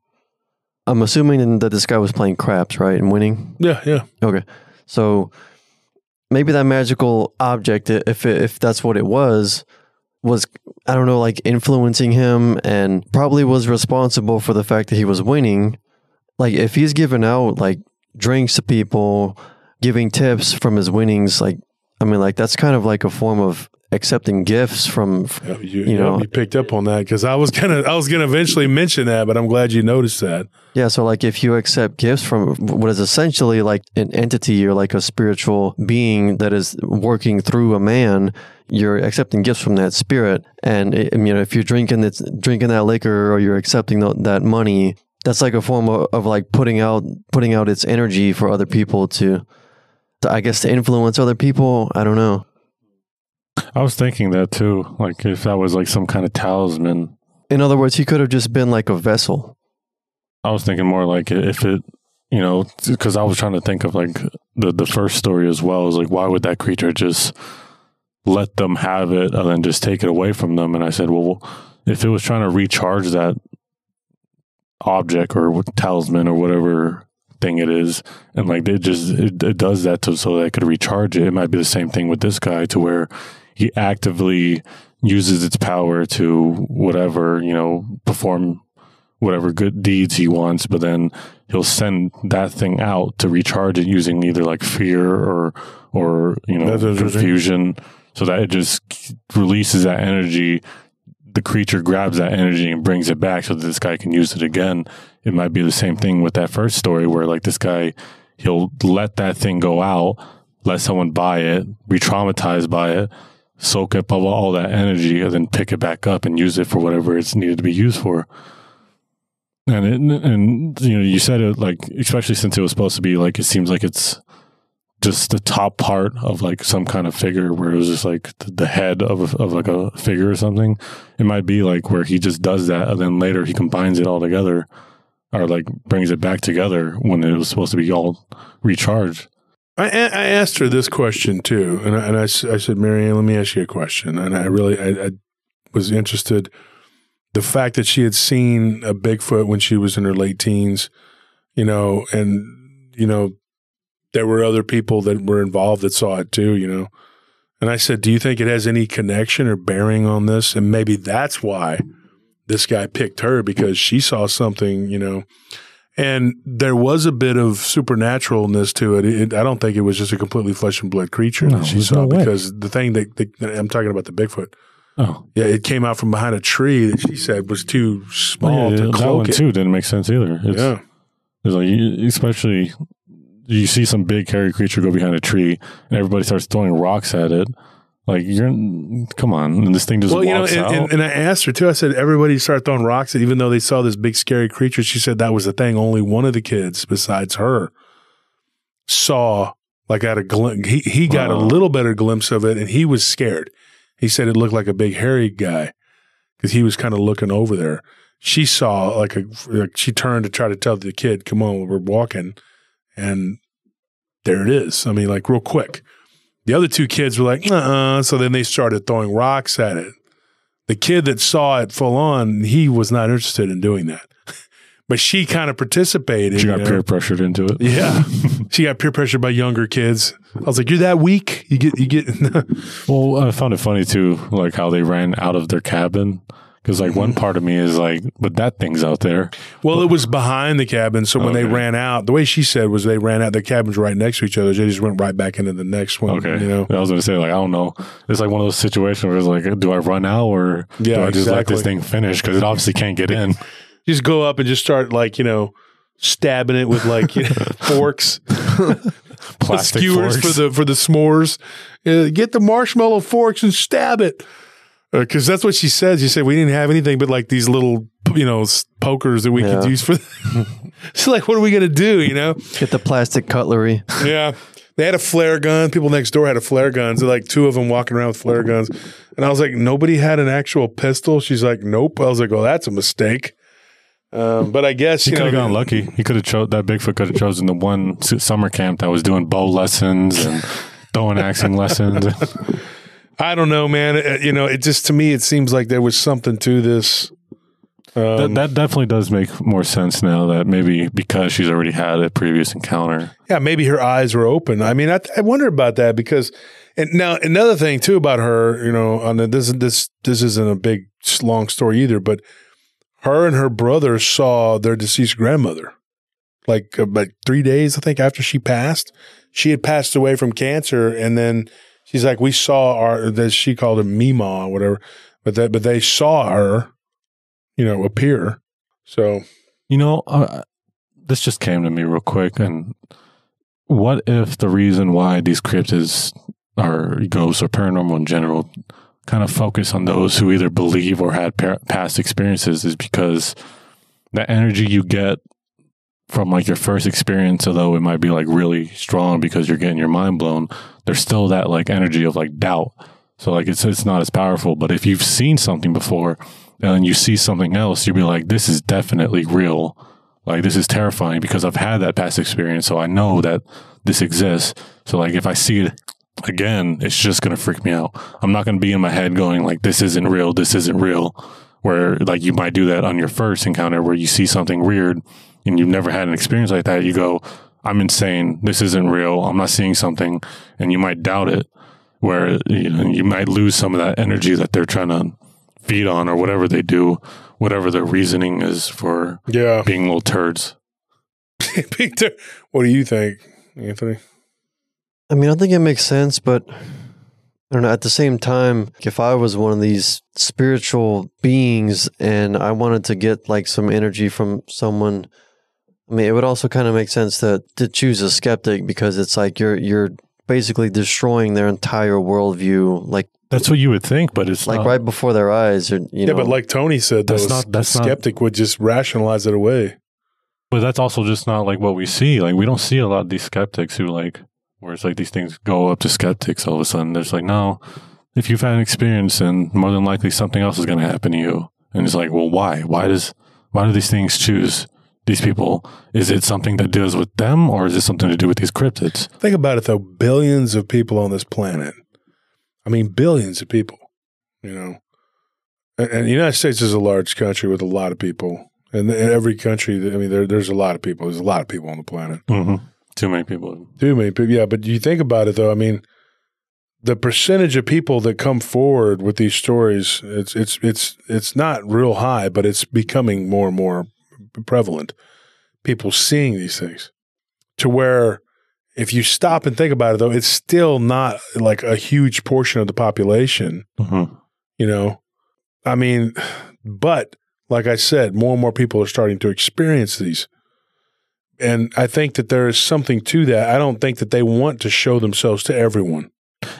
S2: I'm assuming that this guy was playing craps, right, and winning.
S1: Yeah, yeah.
S2: Okay, so maybe that magical object, if it, if that's what it was, was I don't know, like influencing him, and probably was responsible for the fact that he was winning. Like if he's giving out like drinks to people, giving tips from his winnings, like I mean, like that's kind of like a form of accepting gifts from
S1: yeah, you, you know you picked up on that because I was gonna I was gonna eventually mention that, but I'm glad you noticed that.
S2: Yeah, so like if you accept gifts from what is essentially like an entity or like a spiritual being that is working through a man, you're accepting gifts from that spirit, and it, you know if you're drinking that drinking that liquor or you're accepting that money, that's like a form of, of like putting out putting out its energy for other people to, to I guess to influence other people. I don't know.
S4: I was thinking that too. Like if that was like some kind of talisman.
S2: In other words, he could have just been like a vessel.
S4: I was thinking more like if it, you know, because I was trying to think of like the the first story as well. Is like why would that creature just let them have it and then just take it away from them? And I said, well, if it was trying to recharge that object or talisman or whatever thing it is and like it just it, it does that to so that it could recharge it it might be the same thing with this guy to where he actively uses its power to whatever, you know, perform whatever good deeds he wants, but then he'll send that thing out to recharge it using either like fear or or you know confusion, so that it just releases that energy. The creature grabs that energy and brings it back so that this guy can use it again. It might be the same thing with that first story where like this guy he'll let that thing go out, let someone buy it, be traumatized by it, soak up all that energy and then pick it back up and use it for whatever it's needed to be used for. and it, and you know you said it like especially since it was supposed to be like it seems like it's just the top part of like some kind of figure where it was just like the, head of of like a figure or something. It might be like where he just does that and then later he combines it all together or like brings it back together when it was supposed to be all recharged.
S1: I, I asked her this question too, and I, and I, I said, Marianne, let me ask you a question. And I really I, I was interested. The fact that she had seen a Bigfoot when she was in her late teens, you know, and you know, there were other people that were involved that saw it too, you know. And I said, Do you think it has any connection or bearing on this? And maybe that's why this guy picked her because she saw something, you know. And there was a bit of supernaturalness to it. it. I don't think it was just a completely flesh and blood creature
S4: No,
S1: that she saw
S4: no way.
S1: because the thing that, that I'm talking about the Bigfoot.
S4: Oh,
S1: Yeah, it came out from behind a tree that she said was too small
S4: yeah,
S1: to
S4: that one
S1: it.
S4: too didn't make sense either. It's,
S1: Yeah.
S4: It's like, especially you see some big hairy creature go behind a tree, and everybody starts throwing rocks at it. Like you're, come on, and this thing just
S1: Well, you know, and,
S4: out.
S1: and, and I asked her too. I said, everybody started throwing rocks, even though they saw this big scary creature. She said that was the thing. Only one of the kids, besides her, saw like at a glimpse. He he got a little better glimpse of it, and he was scared. He said it looked like a big hairy guy because he was kind of looking over there. She saw like a like she turned to try to tell the kid, "Come on, we're walking," and there it is. I mean, like real quick. The other two kids were like, uh uh. So then they started throwing rocks at it. The kid that saw it full on, he was not interested in doing that. (laughs) but she kind of participated.
S4: she got
S1: you know?
S4: peer pressured into it.
S1: Yeah. (laughs) she got peer pressured by younger kids. I was like, You're that weak? You get you get (laughs)
S4: Well, I found it funny too, like how they ran out of their cabin. Because like
S1: Mm-hmm.
S4: one part of me is like, but that thing's out there.
S1: Well, it was behind the cabin. So when they ran out, the way she said was they ran out, their cabins were right next to each other. They just went right back into the next one.
S4: Okay,
S1: You know?
S4: I was gonna say like I don't know. It's like one of those situations where it's like, do I run out or
S1: Yeah,
S4: do I just let this thing finish? Because it obviously can't get in. (laughs)
S1: just go up and just start like, you know, stabbing it with like you (laughs) know, forks.
S4: Plastic
S1: skewers
S4: forks.
S1: for the for the s'mores. Uh, get the marshmallow forks and stab it. Because that's what she said. She said we didn't have anything but like these little, you know, pokers that we could use for. (laughs) She's like, what are we gonna do? You know?
S2: Get the plastic cutlery.
S1: Yeah. They had a flare gun. People next door had a flare gun. So like two of them walking around with flare guns. And I was like, nobody had an actual pistol. She's like, nope. I was like, oh, that's a mistake. Um, but I guess
S4: He
S1: you
S4: could have gotten lucky. He could have chose that Bigfoot could have chosen the one summer camp that was doing bow lessons and throwing axing lessons. (laughs)
S1: I don't know, man. Uh, you know, it just to me it seems like there was something to this.
S4: that,
S1: Um,
S4: that definitely does make more sense now that maybe because she's already had a previous encounter.
S1: yeah, maybe her eyes were open. I mean, I, I wonder about that because, and now another thing too about her, you know, on the, this this this isn't a big long story either, but her and her brother saw their deceased grandmother, like about three days I think after she passed. She had passed away from cancer, and then she's like, we saw our that she called her Mima or whatever, but that but they saw her, you know, appear. So
S4: You know, uh, this just came to me real quick. And what if the reason why these cryptids or ghosts or paranormal in general kind of focus on those who either believe or had pa- past experiences is because the energy you get from like your first experience, although it might be like really strong because you're getting your mind blown, there's still that like energy of like doubt. So like it's it's not as powerful. But if you've seen something before and you see something else, you'll be like, this is definitely real. Like this is terrifying because I've had that past experience, so I know that this exists. So like if I see it again, it's just gonna freak me out. I'm not gonna be in my head going like, this isn't real, this isn't real. Where like you might do that on your first encounter where you see something weird and you've never had an experience like that. You go, I'm insane. This isn't real. I'm not seeing something, and you might doubt it. Where you, know, you might lose some of that energy that they're trying to feed on, or whatever they do, whatever their reasoning is for
S1: yeah,
S4: being little turds. (laughs)
S1: Peter, what do you think, Anthony?
S2: I mean, I think it makes sense, but I don't know. At the same time, if I was one of these spiritual beings and I wanted to get like some energy from someone, I mean, it would also kind of make sense to to choose a skeptic because it's like you're you're basically destroying their entire worldview, like
S4: That's what you would think, but it's
S2: like
S4: not.
S2: right before their eyes. Or, you
S1: yeah,
S2: know,
S1: but like Tony said,
S4: That's
S1: those
S4: not- that's not-
S1: skeptic would just rationalize it away.
S4: But that's also just not like what we see. Like we don't see a lot of these skeptics who like where it's like these things go up to skeptics all of a sudden. There's like, no, if you've had an experience then more than likely something else is gonna happen to you. And it's like, well why? Why does why do these things choose these people? Is it something that deals with them or is it something to do with these cryptids?
S1: Think about it though, billions of people on this planet. I mean, billions of people. You know, and, and the United States is a large country with a lot of people, and in every country, I mean, there, there's a lot of people. There's a lot of people on the planet.
S4: Mm-hmm. Too many people.
S1: Too many people. Yeah, but you think about it though. I mean, the percentage of people that come forward with these stories, it's it's it's it's not real high, but it's becoming more and more prevalent. People seeing these things to where if you stop and think about it though, it's still not like a huge portion of the population,
S4: Mm-hmm.
S1: you know. I mean, but like I said, more and more people are starting to experience these. And I think that there is something to that. I don't think that they want to show themselves to everyone.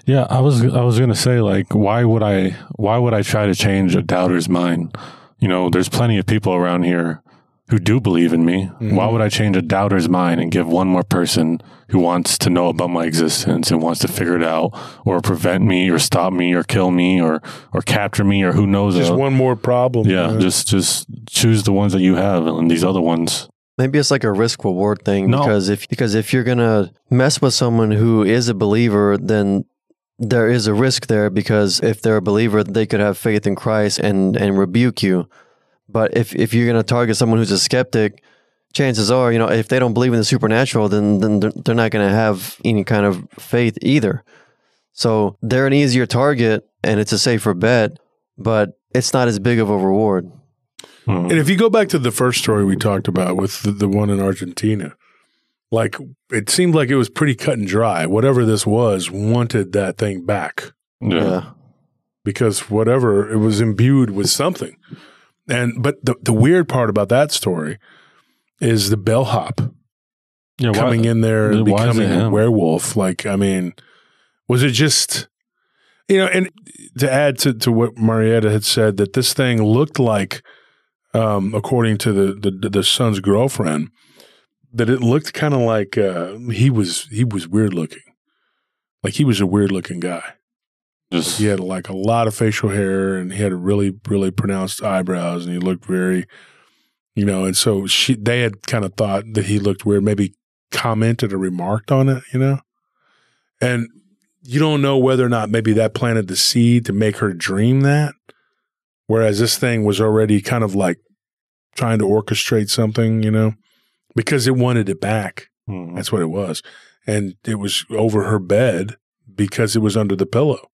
S4: Yeah, I was I was gonna say like why would I why would I try to change a doubter's mind? You know, there's plenty of people around here who do believe in me.
S1: Mhm.
S4: Why would I change a doubter's mind and give one more person who wants to know about my existence and wants to figure it out or prevent me or stop me or kill me or or capture me or who knows?
S1: Just
S4: uh,
S1: one more problem.
S4: yeah,
S1: man.
S4: just just choose the ones that you have and these other ones.
S2: Maybe it's like a risk reward thing
S4: No.
S2: because if because if you're gonna mess with someone who is a believer, then there is a risk there because if they're a believer, they could have faith in Christ and and rebuke you. But if if you're gonna target someone who's a skeptic, chances are, you know, if they don't believe in the supernatural, then then they're, they're not gonna have any kind of faith either. So they're an easier target and it's a safer bet, but it's not as big of a reward.
S4: Mhm.
S1: And if you go back to the first story we talked about with the, the one in Argentina, like it seemed like it was pretty cut and dry. Whatever this was wanted that thing back
S4: yeah.
S2: yeah.
S1: because whatever it was imbued with something. And but the the weird part about that story is the bellhop
S4: Yeah, why-
S1: coming in there and
S4: why
S1: becoming a werewolf. Like, I mean, was it just you know? And to add to to what Marietta had said, that this thing looked like, um, according to the the, the son's girlfriend, that it looked kind of like uh, he was he was weird looking, like he was a weird looking guy.
S4: Just
S1: He had like a lot of facial hair and he had really, really pronounced eyebrows and he looked very, you know, and so she, they had kind of thought that he looked weird, maybe commented or remarked on it, you know, and you don't know whether or not maybe that planted the seed to make her dream that. Whereas this thing was already kind of like trying to orchestrate something, you know, because it wanted it back.
S4: Mhm.
S1: That's what it was. And it was over her bed because it was under the pillow.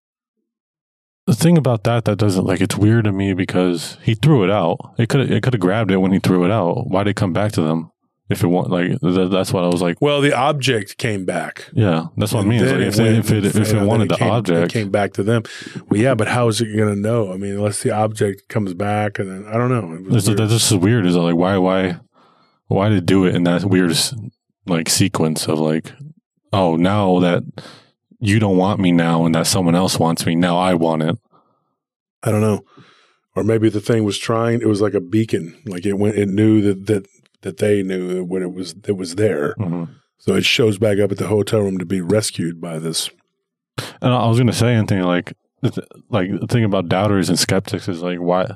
S4: The thing about that that doesn't like it's weird to me because he threw it out. It could it could have grabbed it when he threw it out. Why did it come back to them? If it want like th- that's what I was like.
S1: Well, the object came back.
S4: Yeah, that's what I mean. Like if,
S1: went-
S4: they, if it if
S1: and
S4: it wanted
S1: then
S4: the
S1: came,
S4: object,
S1: it came back to them. Well, yeah, but how is it going to know? I mean, unless the object comes back, and then I don't know. It
S4: This, that's just weird. Is like why why why did it do it in that weird like sequence of like oh now that you don't want me now and that someone else wants me now I want it.
S1: I don't know. Or maybe the thing was trying. It was like a beacon. Like it went. It knew that that that they knew that when it was it was there.
S4: hmm
S1: So it shows back up at the hotel room to be rescued by this.
S4: And I was gonna say anything like like the thing about doubters and skeptics is like why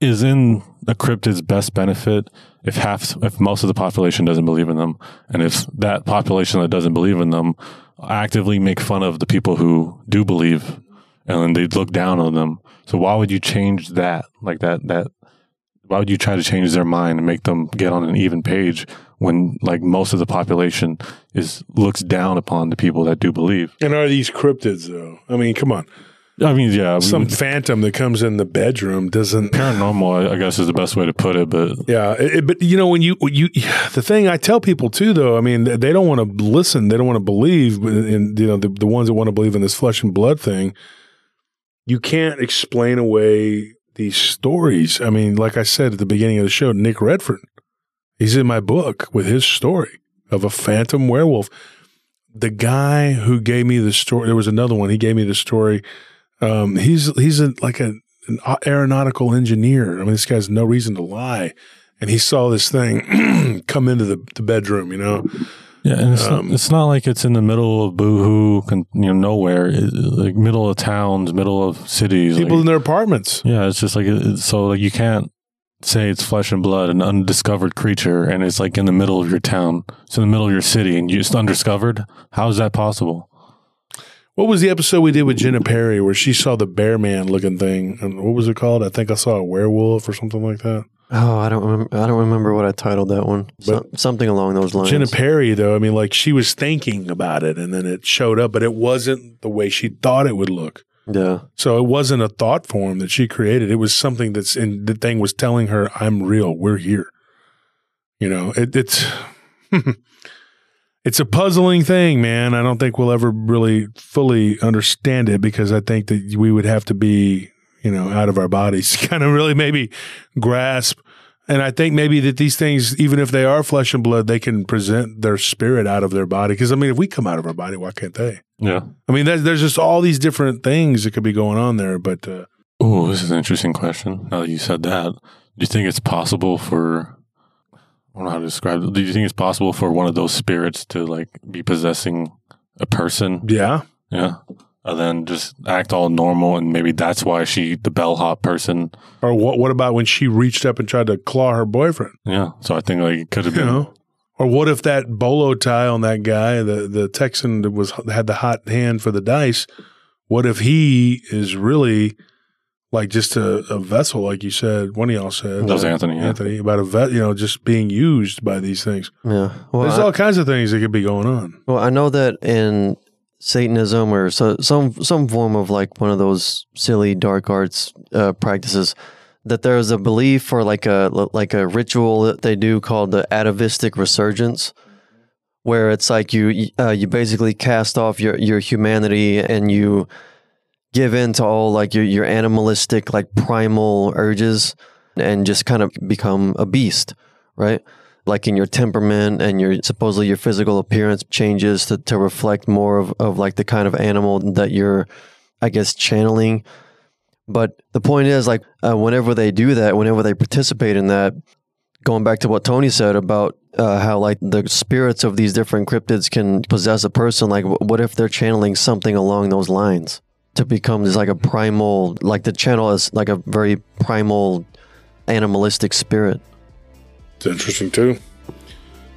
S4: is in a cryptid's best benefit if half if most of the population doesn't believe in them and if that population that doesn't believe in them actively make fun of the people who do believe and then they look down on them so why would you change that like that that why would you try to change their mind and make them get on an even page when like most of the population is looks down upon the people that do believe
S1: And are these cryptids though? I mean, come on.
S4: I mean, yeah,
S1: Some phantom that comes in the bedroom doesn't. (laughs)
S4: paranormal, I- I guess, is the best way to put it. But
S1: Yeah, it, but you know when you you the thing I tell people too though I mean they don't want to listen they don't want to believe in you know the the ones that want to believe in this flesh and blood thing you can't explain away these stories I mean like I said at the beginning of the show Nick Redford he's in my book with his story of a phantom werewolf the guy who gave me the story there was another one he gave me the story Um, he's he's a, like a, an aeronautical engineer. I mean, this guy has no reason to lie, and he saw this thing (clears throat) come into the, the bedroom. You know,
S4: Yeah, and it's,
S1: Um,
S4: not, it's not like it's in the middle of boohoo, con- you know, nowhere, it, like middle of towns, middle of cities.
S1: people
S4: like-
S1: in their apartments.
S4: yeah, it's just like so like you can't say it's flesh and blood, an undiscovered creature, and it's like in the middle of your town, it's in the middle of your city, and you, it's undiscovered. How is that possible?
S1: What was the episode we did with Jenna Perry where she saw the bear man looking thing? And what was it called? I think I saw a werewolf or something like that.
S2: Oh, I don't remember. I don't remember what I titled that one. So, something along those lines.
S1: Jenna Perry, though, I mean, like she was thinking about it and then it showed up, but it wasn't the way she thought it would look.
S2: yeah,
S1: So it wasn't a thought form that she created. It was something that's in the thing was telling her, I'm real. We're here. You know, it, it's, (laughs) it's a puzzling thing, man. I don't think we'll ever really fully understand it because I think that we would have to be, you know, out of our bodies (laughs) to kind of really maybe grasp. And I think maybe that these things, even if they are flesh and blood, they can present their spirit out of their body. Because I mean, if we come out of our body, why can't they?
S4: Yeah.
S1: I mean, there's, there's just all these different things that could be going on there. But uh,
S4: Oh, this is an interesting question. Now that you said that, do you think it's possible for? I don't know how to describe it. Do you think it's possible for one of those spirits to like be possessing a person?
S1: yeah,
S4: Yeah. And then just act all normal, and maybe that's why she, the bellhop person.
S1: or what? What about when she reached up and tried to claw her boyfriend?
S4: Yeah. So I think like it could have
S1: You
S4: been.
S1: know, or what if that bolo tie on that guy, the the Texan that was had the hot hand for the dice? What if he is really like just a, a vessel, like you said? One of y'all said
S4: That was
S1: uh,
S4: Anthony, yeah.
S1: Anthony about a vet, you know, just being used by these things.
S2: yeah. Well,
S1: There's
S2: I,
S1: all kinds of things that could be going on.
S2: well, I know that in Satanism or so, some some form of like one of those silly dark arts uh, practices, that there is a belief or like a like a ritual that they do called the atavistic resurgence, where it's like you uh, you basically cast off your your humanity and you give in to all like your your animalistic like primal urges and just kind of become a beast, right? Like in your temperament and your supposedly your physical appearance changes to, to reflect more of, of like the kind of animal that you're, I guess, channeling. But the point is, like, uh, whenever they do that, whenever they participate in that, going back to what Tony said about uh, how like the spirits of these different cryptids can possess a person, like, wh- what if they're channeling something along those lines to become just like a primal, like the channel is like a very primal, animalistic spirit.
S1: It's interesting too.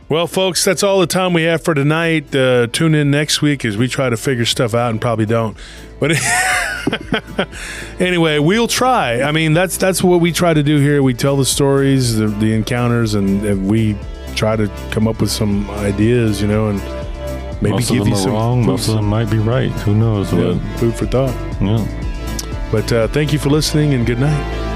S1: Well, folks, that's all the time we have for tonight. Uh, tune in next week as we try to figure stuff out and probably don't. But (laughs) anyway, we'll try. I mean, that's that's what we try to do here. We tell the stories, the, the encounters, and, and we try to come up with some ideas, you know, and maybe
S4: most of
S1: give
S4: them
S1: you
S4: are
S1: some
S4: wrong. Most of them might be right. Who knows?
S1: yeah, food for thought.
S4: Yeah.
S1: But uh, thank you for listening and good night.